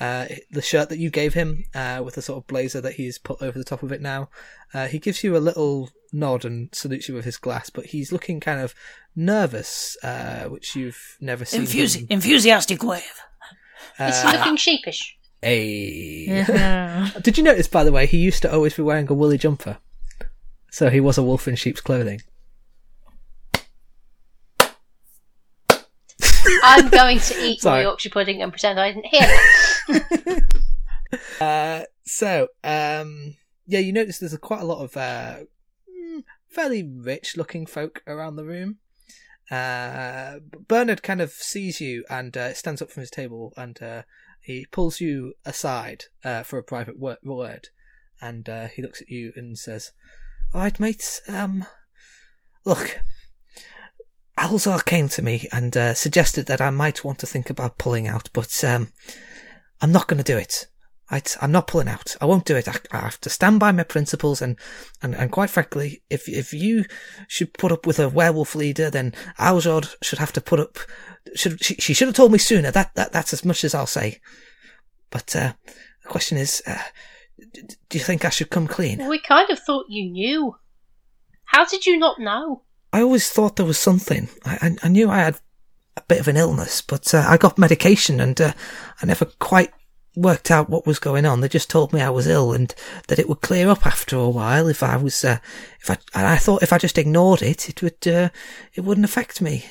C: uh, the shirt that you gave him uh, with a sort of blazer that he's put over the top of it now. Uh, he gives you a little nod and salutes you with his glass, but he's looking kind of nervous, uh, which you've never seen.
D: Enthusi-
C: him.
D: enthusiastic wave.
A: Is he looking sheepish?
C: Hey.
B: Yeah.
C: Did you notice, by the way, he used to always be wearing a woolly jumper? So he was a wolf in sheep's clothing.
A: I'm going to eat my Yorkshire pudding and pretend I didn't hear that.
C: Uh, so, um, yeah, you notice there's a, quite a lot of uh, mm, fairly rich looking folk around the room. Uh, Bernard kind of sees you and uh, stands up from his table and uh, he pulls you aside uh, for a private word. And uh, he looks at you and says, All right, mates, um, look, Alzar came to me and uh, suggested that I might want to think about pulling out, but um, I'm not going to do it. I, I'm not pulling out. I won't do it. I, I have to stand by my principles, and, and, and quite frankly, if if you should put up with a werewolf leader, then Alzar should have to put up. Should she, she should have told me sooner. That that that's as much as I'll say. But uh, the question is, uh, do you think I should come clean?
A: We kind of thought you knew. How did you not know?
C: I always thought there was something. I, I, I knew I had a bit of an illness, but uh, I got medication and uh, I never quite worked out what was going on. They just told me I was ill and that it would clear up after a while if I was, uh, if I, and I thought if I just ignored it, it would, uh, it wouldn't affect me.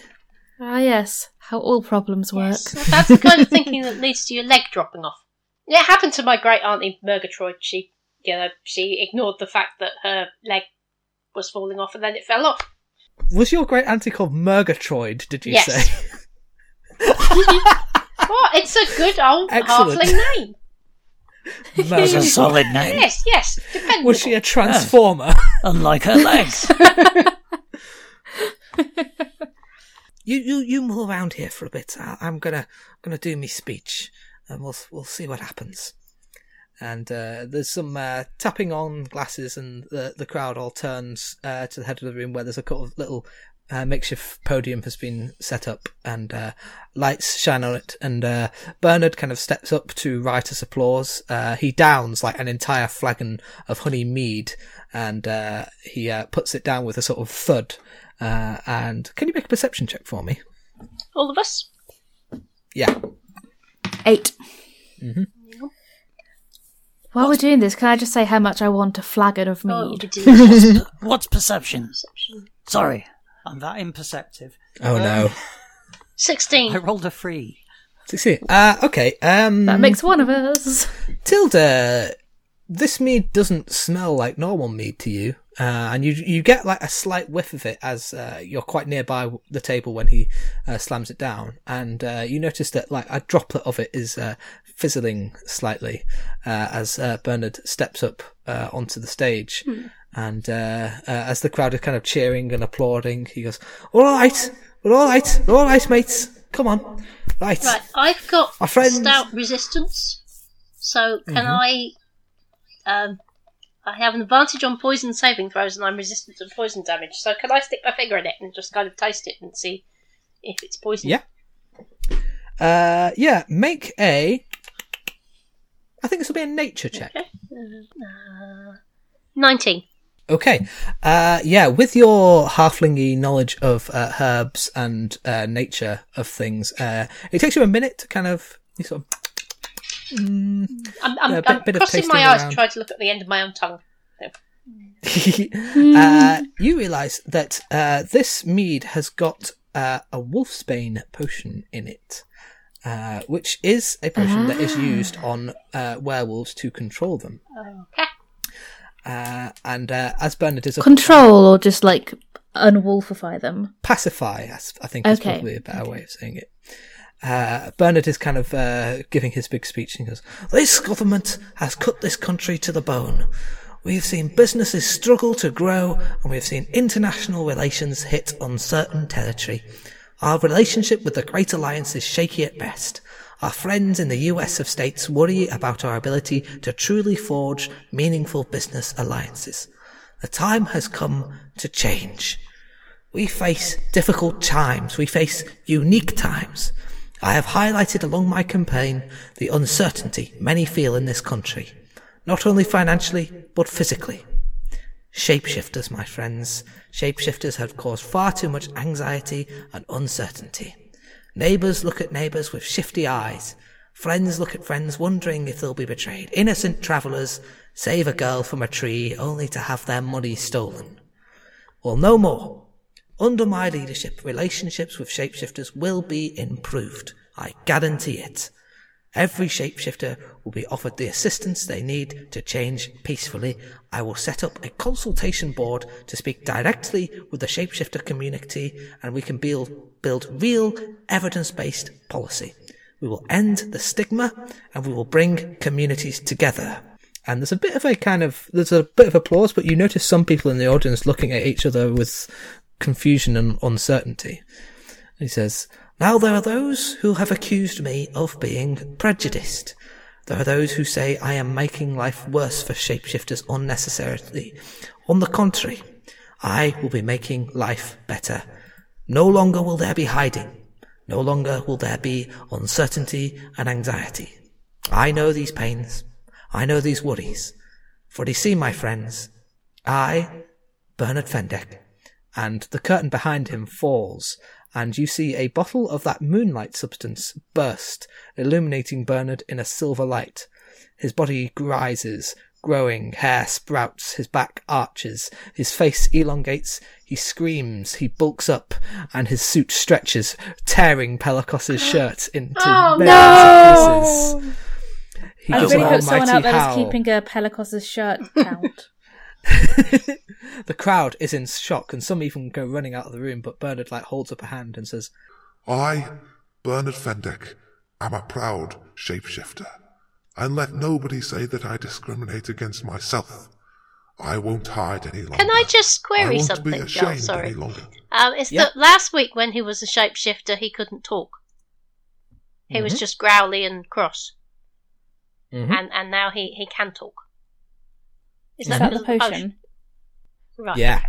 B: Ah, yes. How all problems work.
A: Yes, that's the kind of thinking that leads to your leg dropping off. It happened to my great auntie Murgatroyd. She, you know, she ignored the fact that her leg was falling off and then it fell off.
C: Was your great auntie called Murgatroyd, did you
A: Yes.
C: say?
A: What? It's a good old
C: Excellent.
A: halfling name.
D: That's a solid name.
A: Yes, yes. Dependable.
C: Was she a transformer?
D: Unlike her legs.
C: you, you, you mull around here for a bit. I, I'm gonna, gonna do me speech, and we'll, we'll see what happens. And uh, there's some uh, tapping on glasses, and the the crowd all turns uh, to the head of the room where there's a couple of little uh, makeshift podium has been set up, and uh, lights shine on it. And uh, Bernard kind of steps up to riotous applause. Uh, he downs like an entire flagon of honey mead, and uh, he uh, puts it down with a sort of thud. Uh, and can you make a perception check for me?
A: All of us.
C: Yeah.
B: 8 While we're doing this, can I just say how much I want a flagon of
A: Oh, it would
B: mead?
A: be delicious.
D: What's perception?
A: Perception.
D: Sorry, I'm that imperceptive.
C: Oh no.
A: 16.
D: I rolled a three.
C: Succeed. Uh, okay. Um,
B: that makes one of us.
C: Tilda, this mead doesn't smell like normal mead to you, uh, and you you get like a slight whiff of it as uh, you're quite nearby the table when he uh, slams it down, and uh, you notice that like a droplet of it is uh, fizzling slightly uh, as uh, Bernard steps up uh, onto the stage, and uh, uh, as the crowd are kind of cheering and applauding, he goes, "All right, we're all right, we're all right, mates. Come on, right."
A: Right, I've got
C: My friends-
A: stout resistance. So can
C: Mm-hmm.
A: I? Um, I have an advantage on poison saving throws, and I'm resistant to poison damage. So can I stick my finger in it and just kind of taste it and see if it's poison?
C: Yeah. Uh, yeah, make a. I think this will be a nature check.
A: Okay. Uh, Nineteen.
C: Okay. Uh, yeah, with your halflingy knowledge of uh, herbs and uh, nature of things, uh, it takes you a minute to kind of you sort of
A: I'm, I'm,
C: a bit-
A: I'm
C: bit
A: crossing my eyes
C: around.
A: to try to look at the end of my own tongue.
C: uh, you realise that uh, this mead has got uh, a wolfsbane potion in it, uh, which is a potion that is used on uh, werewolves to control them.
A: Okay.
C: Uh, and uh, as Bernard is
B: Control or just like unwolfify them.
C: pacify, I think is
B: Okay.
C: probably a better way of saying it. Uh, Bernard is kind of uh, giving his big speech and he goes, This government has cut this country to the bone. We've seen businesses struggle to grow and we've seen international relations hit uncertain territory. Our relationship with the Great Alliance is shaky at best. Our friends in the US of states worry about our ability to truly forge meaningful business alliances. The time has come to change. We face difficult times. We face unique times. I have highlighted along my campaign the uncertainty many feel in this country, not only financially, but physically. Shapeshifters, my friends. Shapeshifters have caused far too much anxiety and uncertainty. Neighbours look at neighbours with shifty eyes. Friends look at friends wondering if they'll be betrayed. Innocent travellers save a girl from a tree only to have their money stolen. Well, no more. Under my leadership, relationships with shapeshifters will be improved. I guarantee it. Every shapeshifter will be offered the assistance they need to change peacefully. I will set up a consultation board to speak directly with the shapeshifter community and we can build, build real evidence-based policy. We will end the stigma and we will bring communities together. And there's a bit of a kind of, there's a bit of applause, but you notice some people in the audience looking at each other with confusion and uncertainty. He says, Now there are those who have accused me of being prejudiced. There are those who say I am making life worse for shapeshifters unnecessarily. On the contrary, I will be making life better. No longer will there be hiding. No longer will there be uncertainty and anxiety. I know these pains. I know these worries. For you see, my friends, I, Bernard Fendek, and the curtain behind him falls, and you see a bottle of that moonlight substance burst, illuminating Bernard in a silver light. His body rises, growing, hair sprouts, his back arches, his face elongates, he screams, he bulks up, and his suit stretches, tearing Pelicos's shirt into
A: Oh,
C: millions of pieces. He
B: I
C: gives
B: really
C: an
B: hope someone
C: almighty
B: out there is
C: howl.
B: keeping a Pelicos's shirt count.
C: the crowd is in shock, and some even go running out of the room. But Bernard like holds up a hand and says,
F: I, Bernard Fendick, am a proud shapeshifter, and let nobody say that I discriminate against myself. I won't hide any longer.
A: Can I just
F: I
A: query
F: won't
A: something,
F: be
A: Joel?
F: ashamed
A: Sorry.
F: any longer.
A: Um, it's
C: Yeah.
A: that last week when he was a shapeshifter, he couldn't talk. He was just growly and cross,
C: Mhm.
A: and and now he he can talk. Is
B: Is
A: that
B: that
A: because
B: the
A: of
B: potion?
A: Right.
C: "Yeah."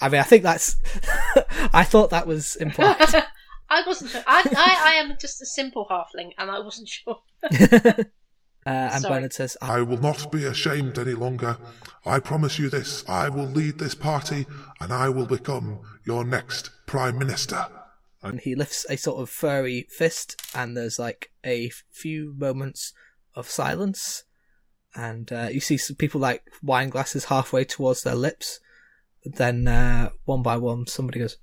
C: I mean, I think that's. I thought that was implied.
A: I wasn't sure. I, I I am just a simple halfling, and I wasn't sure.
C: Uh, and
A: Sorry.
C: Bernard says,
F: I will not be ashamed any longer. I promise you this. I will lead this party, and I will become your next Prime Minister.
C: and he lifts a sort of furry fist, and there's like a few moments of silence, and uh, you see some people like wine glasses halfway towards their lips. Then uh, one by one, somebody goes,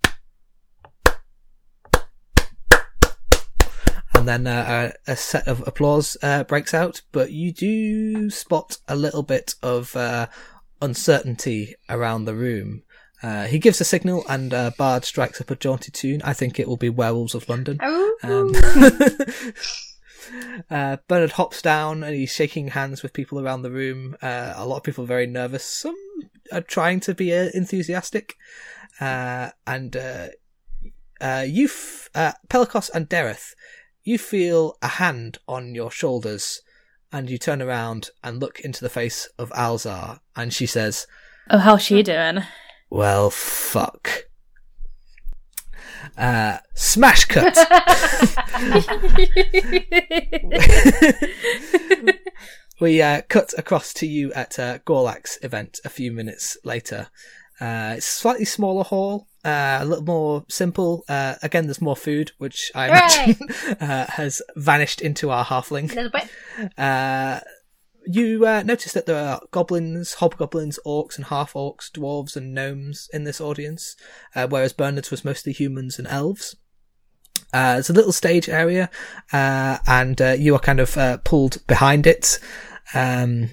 C: and then uh, a, a set of applause uh, breaks out. But you do spot a little bit of uh, uncertainty around the room. Uh, he gives a signal, and uh, Bard strikes up a jaunty tune. I think it will be Werewolves of London. Um, uh, Bernard hops down and he's shaking hands with people around the room. Uh, a lot of people are very nervous. Some are trying to be uh, enthusiastic. Uh, and uh, uh, you, f- uh, Pelicos and Daeryth, you feel a hand on your shoulders, and you turn around and look into the face of Alzar, and she says,
B: Oh, how's she doing?
C: "Well, fuck." Uh, smash cut. we uh, cut across to you at uh, Gorlak's event a few minutes later. Uh, it's a slightly smaller hall, uh, a little more simple. Uh, again, there's more food, which I
A: Hooray!
C: imagine uh, has vanished into our halfling.
A: A little bit.
C: Uh, you uh, notice that there are goblins, hobgoblins, orcs, and half orcs, dwarves, and gnomes in this audience, uh, whereas Bernard's was mostly humans and elves. Uh, there's a little stage area, uh, and uh, you are kind of uh, pulled behind it. Um,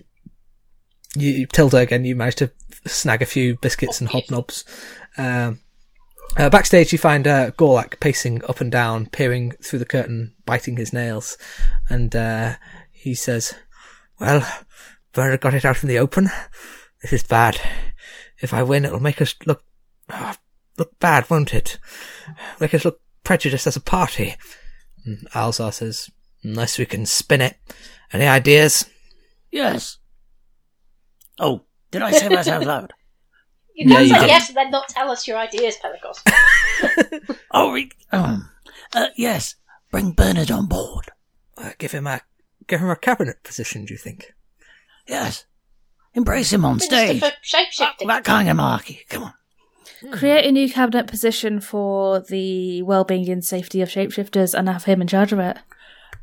C: you, Tilda, again, you managed to snag a few biscuits and hobnobs. Um, uh, backstage, you find uh, Gorlak pacing up and down, peering through the curtain, biting his nails, and uh, he says, "Well, Bernard got it out in the open. This is bad. If I win, it'll make us look ah, look bad, won't it? Make us look prejudiced as a party." And Alzar says, "Unless we can spin it. Any ideas?"
D: Yes. Oh, did I say that out loud?
A: You
C: Yeah,
A: can't
C: you
A: say yes and then not tell us your ideas, Pelicos.
D: Oh, we, um, uh, yes. Bring Bernard on board.
C: Uh, give him a give him a cabinet position. Do you think?
D: Yes. Embrace him on
A: Minister
D: stage.
A: for
D: That,
A: shapeshifting.
D: that kind of marquee. Come on. Hmm.
B: Create a new cabinet position for the well-being and safety of shapeshifters, and have him in charge of it.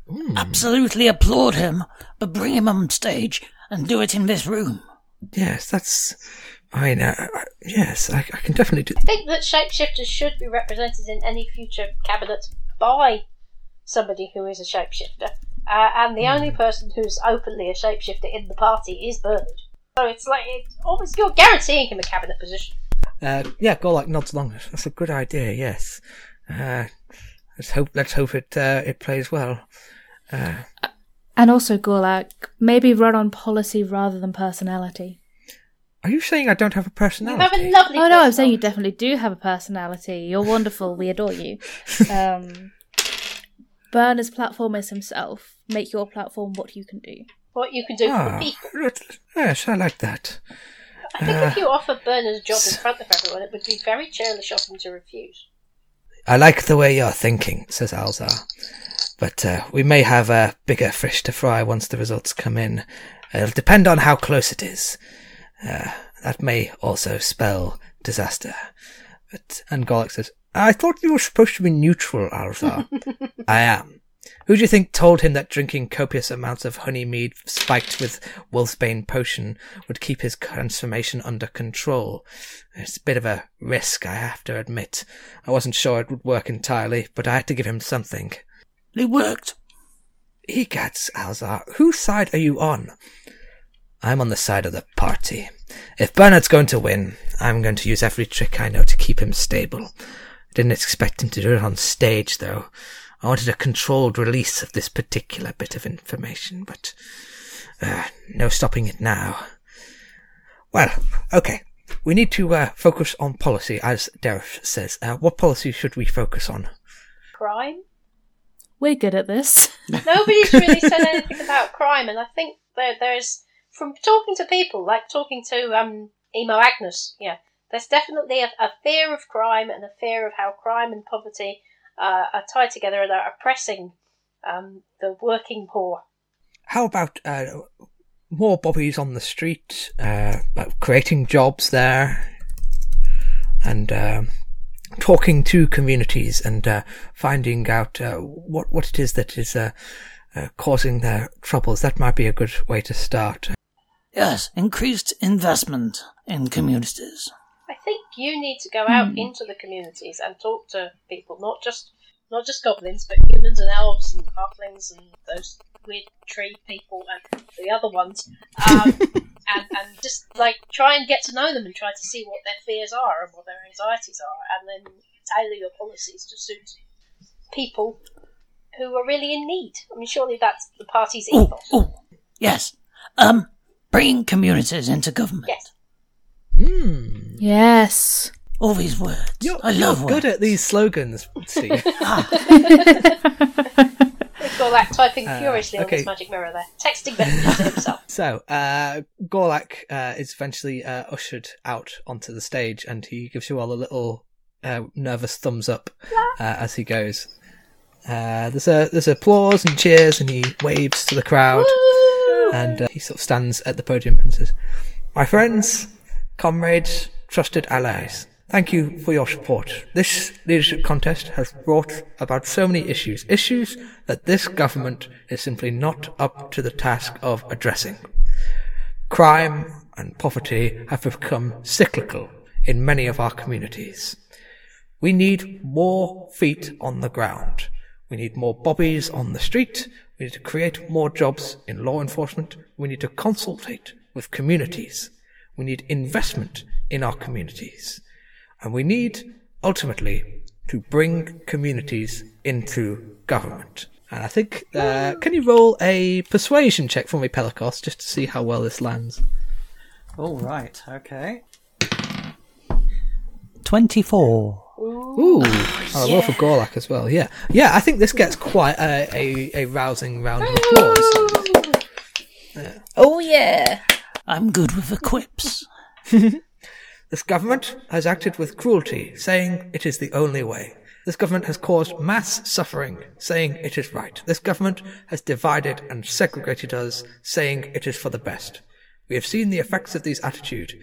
B: Hmm.
D: Absolutely applaud him, but bring him on stage and do it in this room.
C: Yes, that's. I know. Uh, uh, Yes, I, I can definitely do.
A: I think that shapeshifters should be represented in any future cabinet by somebody who is a shapeshifter. Uh, and the only person who's openly a shapeshifter in the party is Bernard. So it's like, it's almost, you're guaranteeing him a cabinet position.
C: Uh, yeah, Gorlak nods along. That's a good idea. Yes. Uh, let's hope. Let's hope it uh, it plays well. Uh,
B: And also, Gorlak, maybe run on policy rather than personality.
C: are you saying I don't have a
A: You have
C: personality?
A: a lovely
B: Oh no, I'm saying you definitely do have a personality. You're wonderful. We adore you. Um, Bernard's platform is himself. Make your platform what you can do.
A: What you can do for
C: Ah,
A: people.
C: yes, I like that.
A: I think if you offer Bernard a job in front of everyone, it would be very churlish of him to refuse.
C: I like the way you're thinking, says Alzar. But uh, we may have a bigger fish to fry once the results come in. It'll depend on how close it is. Uh, that may also spell disaster. But and Gorlak says, I thought you were supposed to be neutral, Alzar. I am. Who do you think told him that drinking copious amounts of honey mead spiked with wolfsbane potion would keep his transformation under control? It's a bit of a risk, I have to admit. I wasn't sure it would work entirely, but I had to give him something.
D: It worked.
C: Egads, Alzar, whose side are you on? I'm on the side of the party. If Bernard's going to win, I'm going to use every trick I know to keep him stable. I didn't expect him to do it on stage, though. I wanted a controlled release of this particular bit of information, but uh, no stopping it now. Well, okay. We need to uh, focus on policy, as Derek says. Uh, what policy should we focus on?
A: Crime?
B: We're good at this.
A: Nobody's really said anything about crime, and I think there, there's from talking to people, like talking to um Emo Agnes, yeah, there's definitely a, a fear of crime and a fear of how crime and poverty uh, are tied together and are oppressing um, the working poor.
C: How about uh, more bobbies on the street, uh, creating jobs there, and um talking to communities and uh, finding out uh, what what it is that is uh, uh, causing their troubles. That might be a good way to start.
D: Yes, increased investment in communities.
A: I think you need to go out into the communities and talk to people, not just not just goblins, but humans and elves and halflings and those weird tree people and the other ones, um, and and just like try and get to know them and try to see what their fears are and what their anxieties are, and then tailor your policies to suit people who are really in need. I mean, surely that's the party's ethos.
D: oh, yes. Um, bringing communities into government.
A: Yes.
C: Hmm.
B: Yes.
D: All these words.
C: You're,
D: I
C: you're
D: love
C: good at these slogans, Steve.
A: We've got that typing
C: Uh,
A: furiously on
C: okay.
A: this magic mirror there, texting messages to himself.
C: So, uh, Gorlak uh, is eventually uh, ushered out onto the stage, and he gives you all a little uh, nervous thumbs up uh, as he goes. Uh, there's a there's applause and cheers, and he waves to the crowd. and uh, he sort of stands at the podium and says, "My friends, comrades, trusted allies." Thank you for your support. This leadership contest has brought about so many issues, issues that this government is simply not up to the task of addressing. Crime and poverty have become cyclical in many of our communities. We need more feet on the ground. We need more bobbies on the street. We need to create more jobs in law enforcement. We need to consultate with communities. We need investment in our communities. And we need, ultimately, to bring communities into government. And I think, uh, can you roll a persuasion check for me, Pelicos, just to see how well this lands?
D: All right. Okay. Twenty-four.
C: Ooh, I'll roll for Gorlak as well. Yeah, yeah. I think this gets quite a, a, a rousing round of applause.
B: Oh yeah.
D: I'm good with the quips.
C: This government has acted with cruelty, saying it is the only way. This government has caused mass suffering, saying it is right. This government has divided and segregated us, saying it is for the best. We have seen the effects of these attitudes.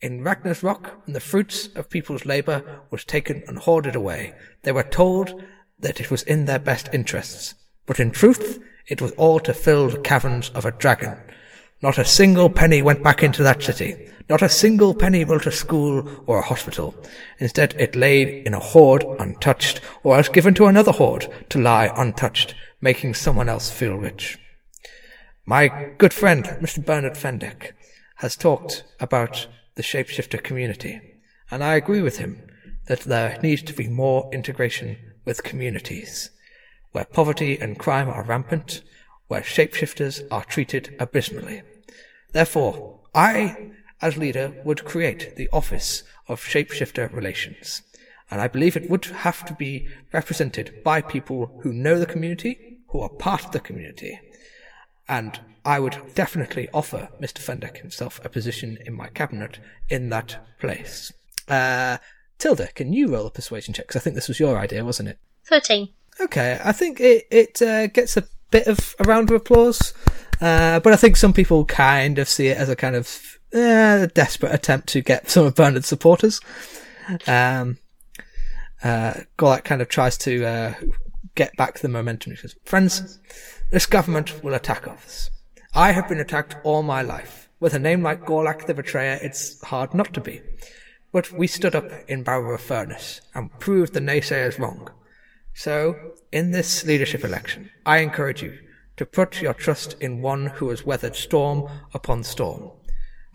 C: In Ragnar's Rock, when the fruits of people's labour was taken and hoarded away, they were told that it was in their best interests. But in truth, it was all to fill the caverns of a dragon. Not a single penny went back into that city. Not a single penny built a school or a hospital. Instead, it lay in a hoard untouched, or else given to another hoard to lie untouched, making someone else feel rich. My good friend, Mr. Bernard Fendick, has talked about the shapeshifter community, and I agree with him that there needs to be more integration with communities, where poverty and crime are rampant, where shapeshifters are treated abysmally. Therefore, I, as leader, would create the Office of Shapeshifter Relations, and I believe it would have to be represented by people who know the community, who are part of the community, and I would definitely offer Mr. Fendick himself a position in my cabinet in that place. Uh, Tilda, can you roll a persuasion check? Because I think this was your idea, wasn't it?
A: Thirteen.
C: Okay, I think it it uh, gets a bit of a round of applause, uh, but I think some people kind of see it as a kind of uh, desperate attempt to get some of Bernard's supporters. Um, uh, Gorlak kind of tries to uh, get back the momentum. He says, "Friends, this government will attack us. I have been attacked all my life. With a name like Gorlak the Betrayer, it's hard not to be. But we stood up in Barrow Furnace and proved the naysayers wrong. So, in this leadership election, I encourage you to put your trust in one who has weathered storm upon storm.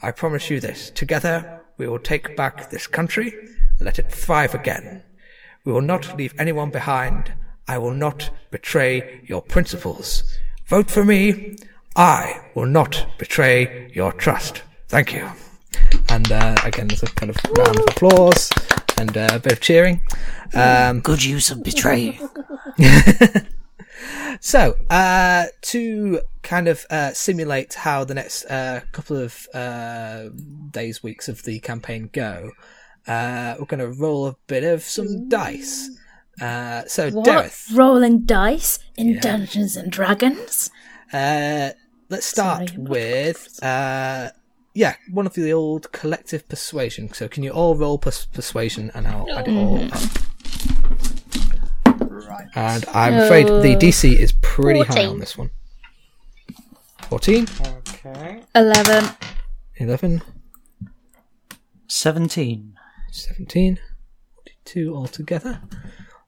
C: I promise you this. Together, we will take back this country, let it thrive again. We will not leave anyone behind. I will not betray your principles. Vote for me. I will not betray your trust. Thank you. And uh, again, there's a kind of round of applause and uh, a bit of cheering. Um,
D: Good use of betray.
C: so, uh, to kind of uh, simulate how the next uh, couple of uh, days, weeks of the campaign go, uh, we're going to roll a bit of some dice. Uh, so,
B: What?
C: Daeryth,
B: Rolling dice in Dungeons and Dragons?
C: uh, let's start
B: Sorry,
C: with uh, yeah, one of the old collective persuasion. So, can you all roll pers- persuasion, and I'll add it all up.
A: Right.
C: And I'm afraid the DC is pretty high on this one. 14,
D: Okay.
B: 11.
C: 11,
D: Seventeen.
C: 17, 42 altogether.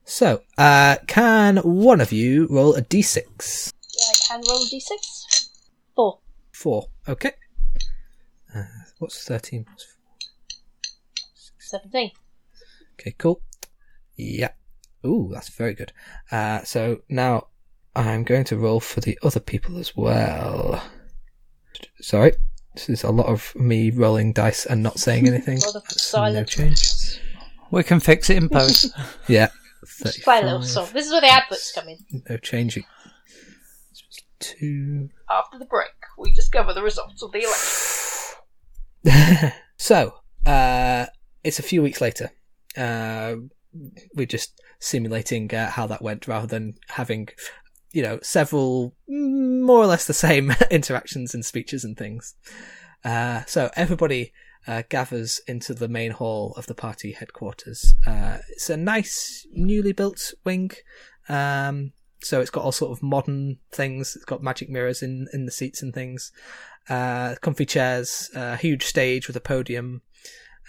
C: So, uh, can one of you roll a d6?
A: Yeah, I can roll a d6. Four.
C: Four. Okay. Uh, what's 13 plus 4?
A: Seventeen.
C: Okay, cool. Yeah. Ooh, that's very good. Uh, so now I'm going to roll for the other people as well. Sorry. This is a lot of me rolling dice and not saying anything.
A: A lot of
C: That's no
A: silence.
C: change.
D: We can fix it in post.
C: Yeah.
A: Play a little song. This is where the adverts come in.
C: No changing. Two.
A: After the break, we discover the results of the election.
C: so, uh, it's a few weeks later. Uh, we're just simulating uh, how that went rather than having you know, several mm, more or less the same interactions and speeches and things. Uh, so everybody uh, gathers into the main hall of the party headquarters. Uh, it's a nice, newly built wing. Um, so it's got all sort of modern things. It's got magic mirrors in, in the seats and things. Uh, comfy chairs, a huge stage with a podium.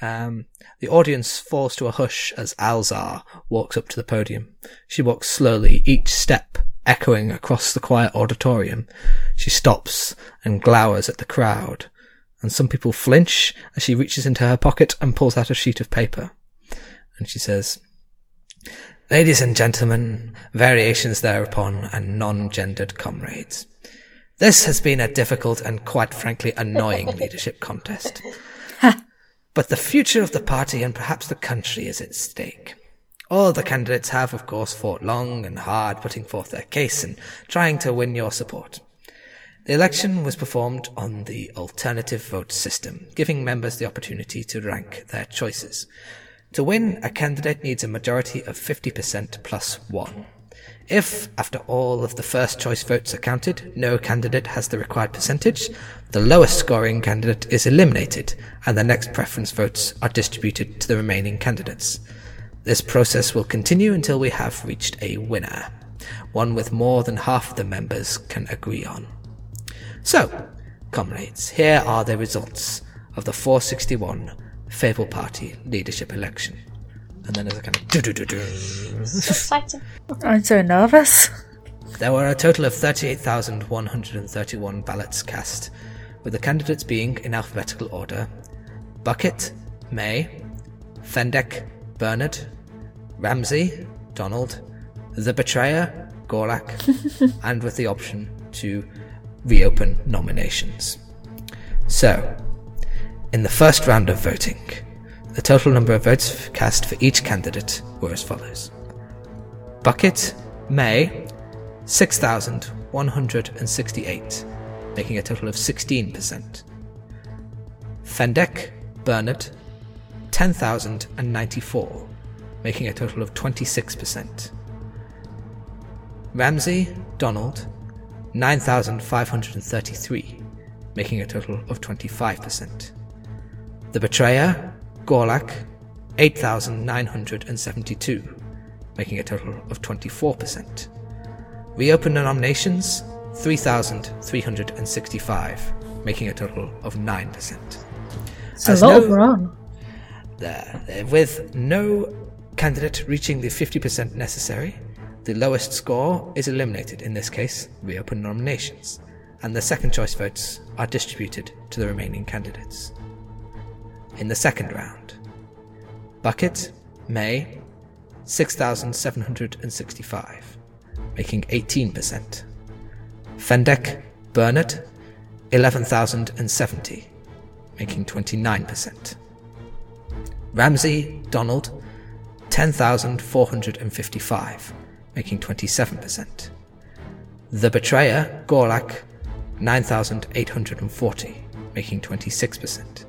C: Um, the audience falls to a hush as Alzar walks up to the podium. She walks slowly, each step echoing across the quiet auditorium. She stops and glowers at the crowd, and some people flinch as she reaches into her pocket and pulls out a sheet of paper. And she says, Ladies and gentlemen, variations thereupon, and non-gendered comrades. This has been a difficult and quite frankly annoying leadership contest. But the future of the party and perhaps the country is at stake. All the candidates have, of course, fought long and hard putting forth their case and trying to win your support. The election was performed on the alternative vote system, giving members the opportunity to rank their choices. To win, a candidate needs a majority of 50% plus one. If, after all of the first choice votes are counted, no candidate has the required percentage, the lowest scoring candidate is eliminated, and the next preference votes are distributed to the remaining candidates. This process will continue until we have reached a winner, one with more than half of the members can agree on. So, comrades, here are the results of the 461 Fable Party leadership election. And then there's a kind of do-do-do-do.
A: So exciting.
B: I'm so nervous.
C: There were a total of 38,131 ballots cast, with the candidates being in alphabetical order Bucket, Mae, Fendek, Bernard, Ramsey, Donald, The Betrayer, Gorlak, and with the option to reopen nominations. So, in the first round of voting, the total number of votes cast for each candidate were as follows Bucket, Mae, 6,168, making a total of 16%. Fendek, Bernard, 10,094, making a total of 26%. Ramsey, Donald, 9,533, making a total of 25%. The Betrayer, Gorlak, 8,972, making a total of 24%. Reopened nominations, 3,365, making a total of 9%.
B: It's a
C: As
B: lot
C: no- there. With no candidate reaching the 50% necessary, the lowest score is eliminated, in this case, reopen nominations, and the second choice votes are distributed to the remaining candidates. In the second round, Bucket, Mae, 6,765, making 18%. Fendek, Bernard, 11,070, making 29%. Ramsey, Donald, 10,455, making 27%. The Betrayer, Gorlak, 9,840, making 26%.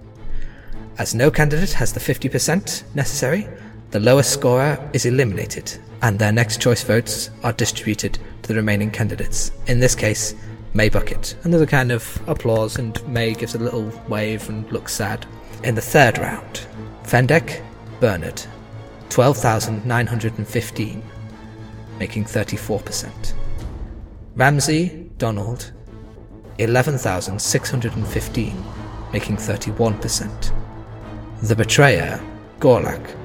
C: As no candidate has the 50% necessary, the lowest scorer is eliminated, and their next choice votes are distributed to the remaining candidates. In this case, Mae Bucket. And there's a kind of applause, and Mae gives a little wave and looks sad. In the third round, Fendek, Bernard, 12,915, making 34%. Ramsey, Donald, 11,615, making 31%. The Betrayer, Gorlak,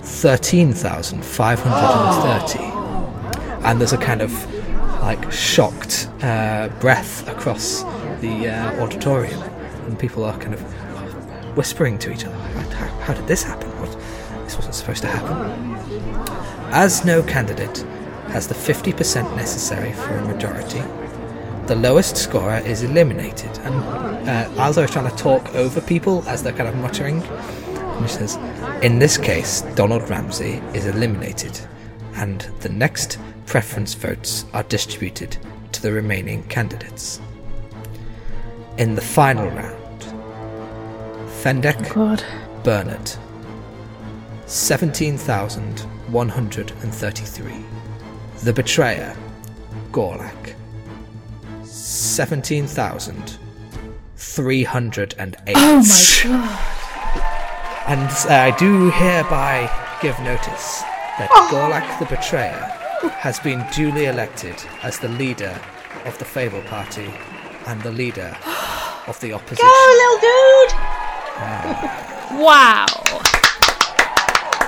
C: 13,530. And there's a kind of like shocked uh, breath across the uh, auditorium, and people are kind of whispering to each other, how, how did this happen? What, this wasn't supposed to happen. As no candidate has the 50% necessary for a majority, the lowest scorer is eliminated. And uh, Alzar is trying to talk over people as they're kind of muttering. And she says, In this case, Donald Ramsey is eliminated, and the next preference votes are distributed to the remaining candidates. In the final round, Fendek
B: God.
C: Bernard, 17,133. The Betrayer, Gorlak. 17,308.
B: Oh my god.
C: And uh, I do hereby give notice that Gorlak the Betrayer has been duly elected as the leader of the Fable Party and the leader of the opposition.
A: Go, little dude!
B: Wow.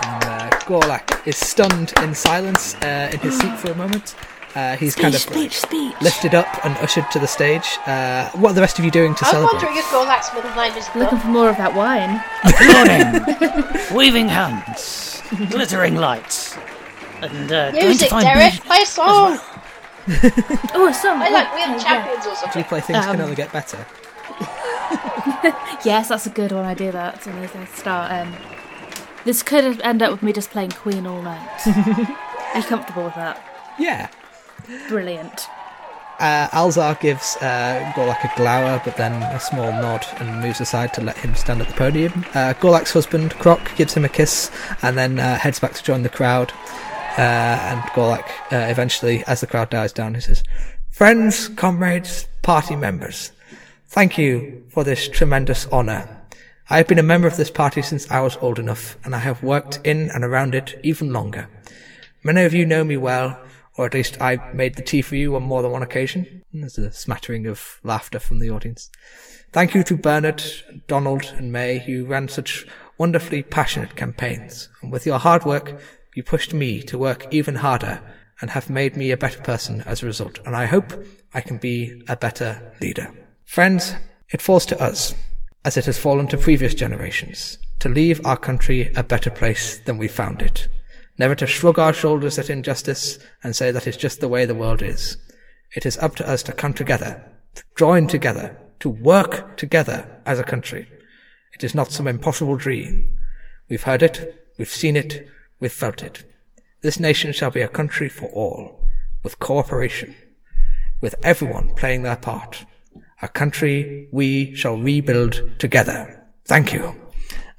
C: And, uh, Gorlak is stunned in silence uh, in his seat for a moment. Uh, he's kind of
B: speech, speech.
C: lifted up and ushered to the stage. Uh, what are the rest of you doing to
A: I was
C: celebrate?
A: wondering if Gorlak's middle name is
B: Looking for more of that wine.
D: Applauding, waving hands, glittering lights, and uh, going to
A: Music,
D: find
A: Derek, play a song!
B: Oh, some.
A: I like We Are the
B: oh, yeah.
A: Champions or
C: Do you play things can
B: Um,
C: only get better?
B: Yes, that's a good one. I do that. So there's a start. Um, this could end up with me just playing Queen all night. Are you comfortable with that?
C: Yeah.
B: Brilliant.
C: Uh, Alzar gives uh, Gorlak a glower, but then a small nod and moves aside to let him stand at the podium. Uh, Gorlak's husband, Croc, gives him a kiss and then uh, heads back to join the crowd. Uh, and Gorlak, uh, eventually, as the crowd dies down, he says, Friends, comrades, party members, thank you for this tremendous honour. I have been a member of this party since I was old enough, and I have worked in and around it even longer. Many of you know me well, or at least I made the tea for you on more than one occasion. There's a smattering of laughter from the audience. Thank you to Bernard, Donald, and Mae, who ran such wonderfully passionate campaigns. And with your hard work, you pushed me to work even harder and have made me a better person as a result. And I hope I can be a better leader. Friends, it falls to us, as it has fallen to previous generations, to leave our country a better place than we found it never to shrug our shoulders at injustice and say that it's just the way the world is. It is up to us to come together, to join together, to work together as a country. It is not some impossible dream. We've heard it, we've seen it, we've felt it. This nation shall be a country for all, with cooperation, with everyone playing their part. A country we shall rebuild together. Thank you.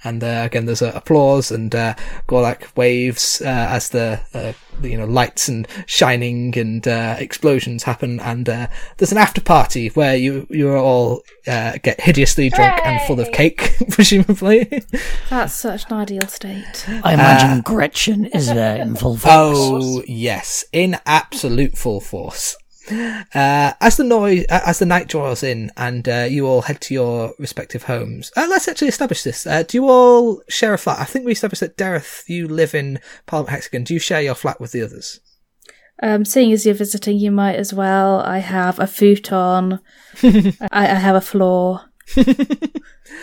C: And uh, again, there's uh, applause, and uh, Gorlak waves uh, as the, uh, the you know lights and shining and uh, explosions happen. And uh, there's an after party where you you all uh, get hideously drunk and full of cake, presumably.
B: That's such an ideal state.
D: I imagine Gretchen is there in full force.
C: Oh yes, in absolute full force. Uh, as the noise, uh, as the night draws in, and uh, you all head to your respective homes. Uh, let's actually establish this. Uh, do you all share a flat? I think we established that Daeryth, you live in Parliament Hexagon. Do you share your flat with the others?
B: Um, seeing as you're visiting, you might as well. I have a futon. I, I have a floor.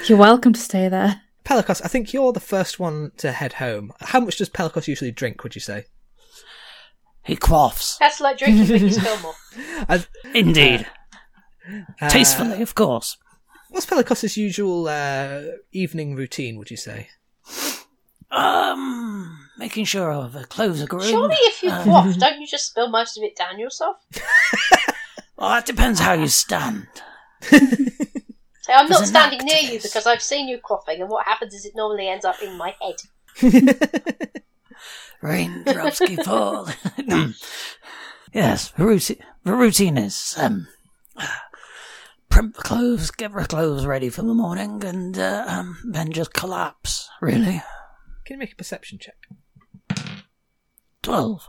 B: you're welcome to stay there.
C: Pelicos, I think you're the first one to head home. How much does Pelicos usually drink? Would you say?
D: He quaffs.
A: That's like drinking Vicky's Fillmore.
D: Indeed.
C: Uh,
D: Tastefully, of course.
C: What's Pelicos's usual uh, evening routine? Would you say?
D: Um, making sure all the clothes are groomed.
A: Surely if you quaff, don't you just spill most of it down yourself?
D: Well, that depends how you stand.
A: Say, I'm not
D: There's a
A: standing near you because I've seen you quaffing, and what happens is it normally ends up in my head.
D: Raindrops keep falling. yes, the routine, is um, primp clothes, get the clothes ready for the morning, and uh, um, then just collapse. Really,
C: Can you make a perception check?
D: twelve.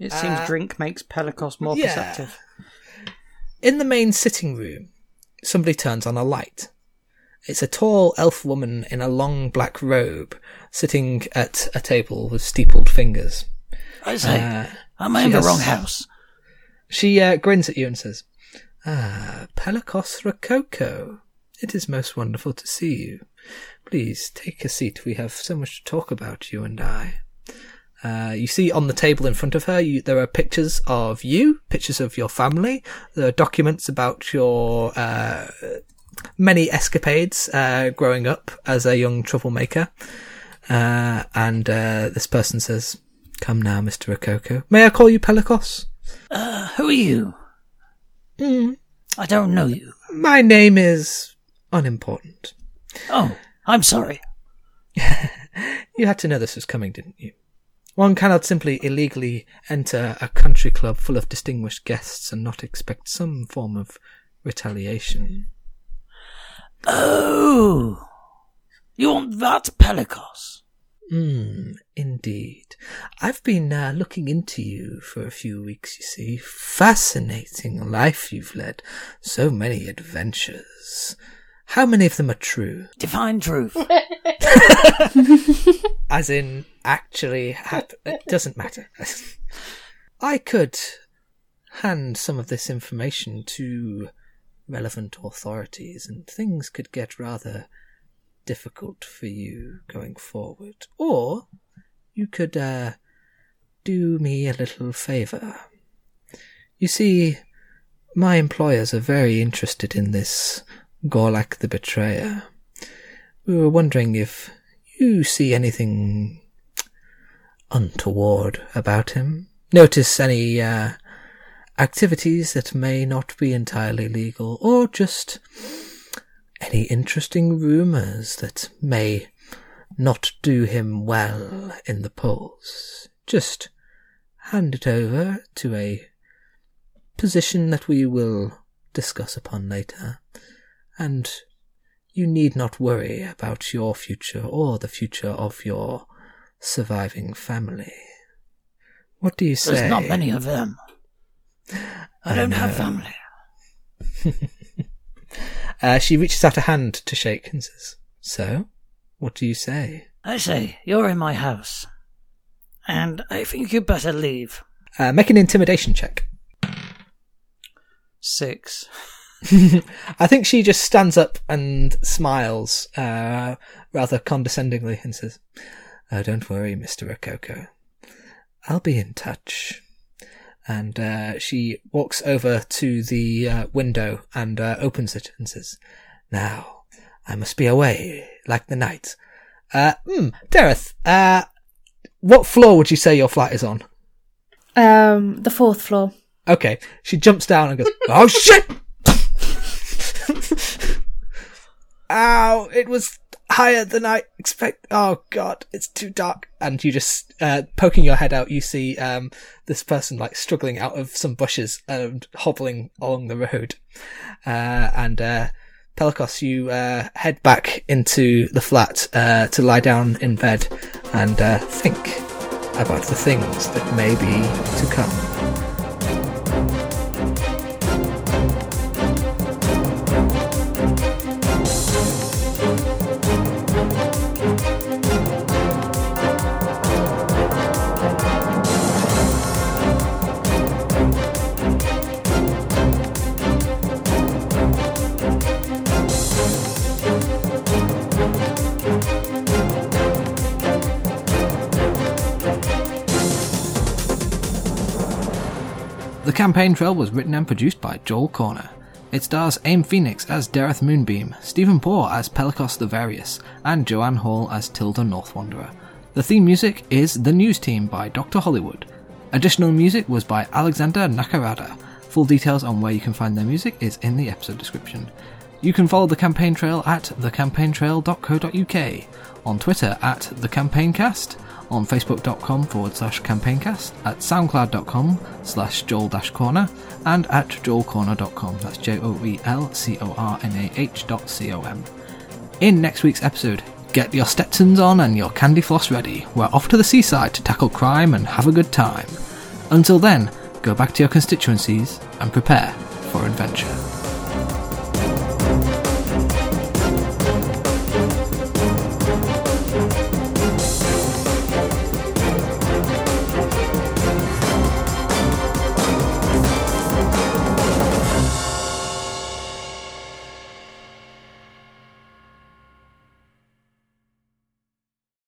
E: It seems
C: Uh,
E: drink makes Pelicos more
C: yeah.
E: perceptive.
C: In the main sitting room, somebody turns on a light. It's a tall elf woman in a long black robe, sitting at a table with steepled fingers.
D: I say,
C: Uh,
D: am I in the
C: has-
D: wrong house?
C: She uh, grins at you and says, Ah, Pelicos Rococo. It is most wonderful to see you. Please take a seat. We have so much to talk about, you and I. Uh, you see on the table in front of her, you, there are pictures of you, pictures of your family. There are documents about your uh, many escapades uh, growing up as a young troublemaker. Uh, and uh, this person says, "Come now, Mister Rococo. May I call you Pelicos?"
D: Uh, who are you? I don't know you.
C: My name is unimportant.
D: Oh, I'm sorry.
C: You had to know this was coming, didn't you? One cannot simply illegally enter a country club full of distinguished guests and not expect some form of retaliation.
D: Oh, you want that Pelicos?
C: Hmm, indeed. I've been uh, looking into you for a few weeks, you see. Fascinating life you've led. So many adventures. How many of them are true?
D: Define truth.
C: As in, actually happen. It doesn't matter. I could hand some of this information to relevant authorities and things could get rather difficult for you going forward. Or you could uh, do me a little favour. You see, my employers are very interested in this Gorlak the Betrayer. We were wondering if you see anything untoward about him. Notice any uh, activities that may not be entirely legal, or just any interesting rumours that may not do him well in the polls. Just hand it over to a position that we will discuss upon later, and you need not worry about your future or the future of your surviving family. What do you say?
D: There's not many of them. I don't have family.
C: Uh, she reaches out a hand to shake and says, So, what do you say?
D: I say, you're in my house. And I think you'd better leave.
C: Uh, make an intimidation check.
D: Six.
C: I think she just stands up and smiles, uh, rather condescendingly and says, Oh, don't worry, Mr. Rococo. I'll be in touch. And uh, she walks over to the uh, window and uh, opens it and says, Now, I must be away like the night. Uh, hmm, Daeryth, uh, what floor would you say your flat is on?
B: Um, the fourth floor.
C: Okay, she jumps down and goes, Oh shit! Ow, it was higher than I expect. Oh god, it's too dark. And you just, uh, poking your head out, you see, um, this person like struggling out of some bushes and hobbling along the road. Uh, and, uh, Pelicos, you, uh, head back into the flat, uh, to lie down in bed and, uh, think about the things that may be to come.
G: Campaign trail was written and produced by Joel Cornah. It stars Aym Phoenix as Daeryth Moonbeam, Steven Poore as Pelicos the Various, and Joanne Hall as Tilda Northwanderer. The theme music is The News Team by Dr. Hollywood. Additional music was by Alexander Nakarada. Full details on where you can find their music is in the episode description. You can follow the campaign trail at thecampaigntrail.co.uk, on Twitter at thecampaigncast, on facebook.com forward slash campaigncast, at soundcloud.com slash joel cornah, and at joelcornah.com, that's J-O-E-L-C-O-R-N-A-H dot C-O-M. In next week's episode, get your Stetsons on and your candy floss ready. We're off to the seaside to tackle crime and have a good time. Until then, go back to your constituencies and prepare for adventure.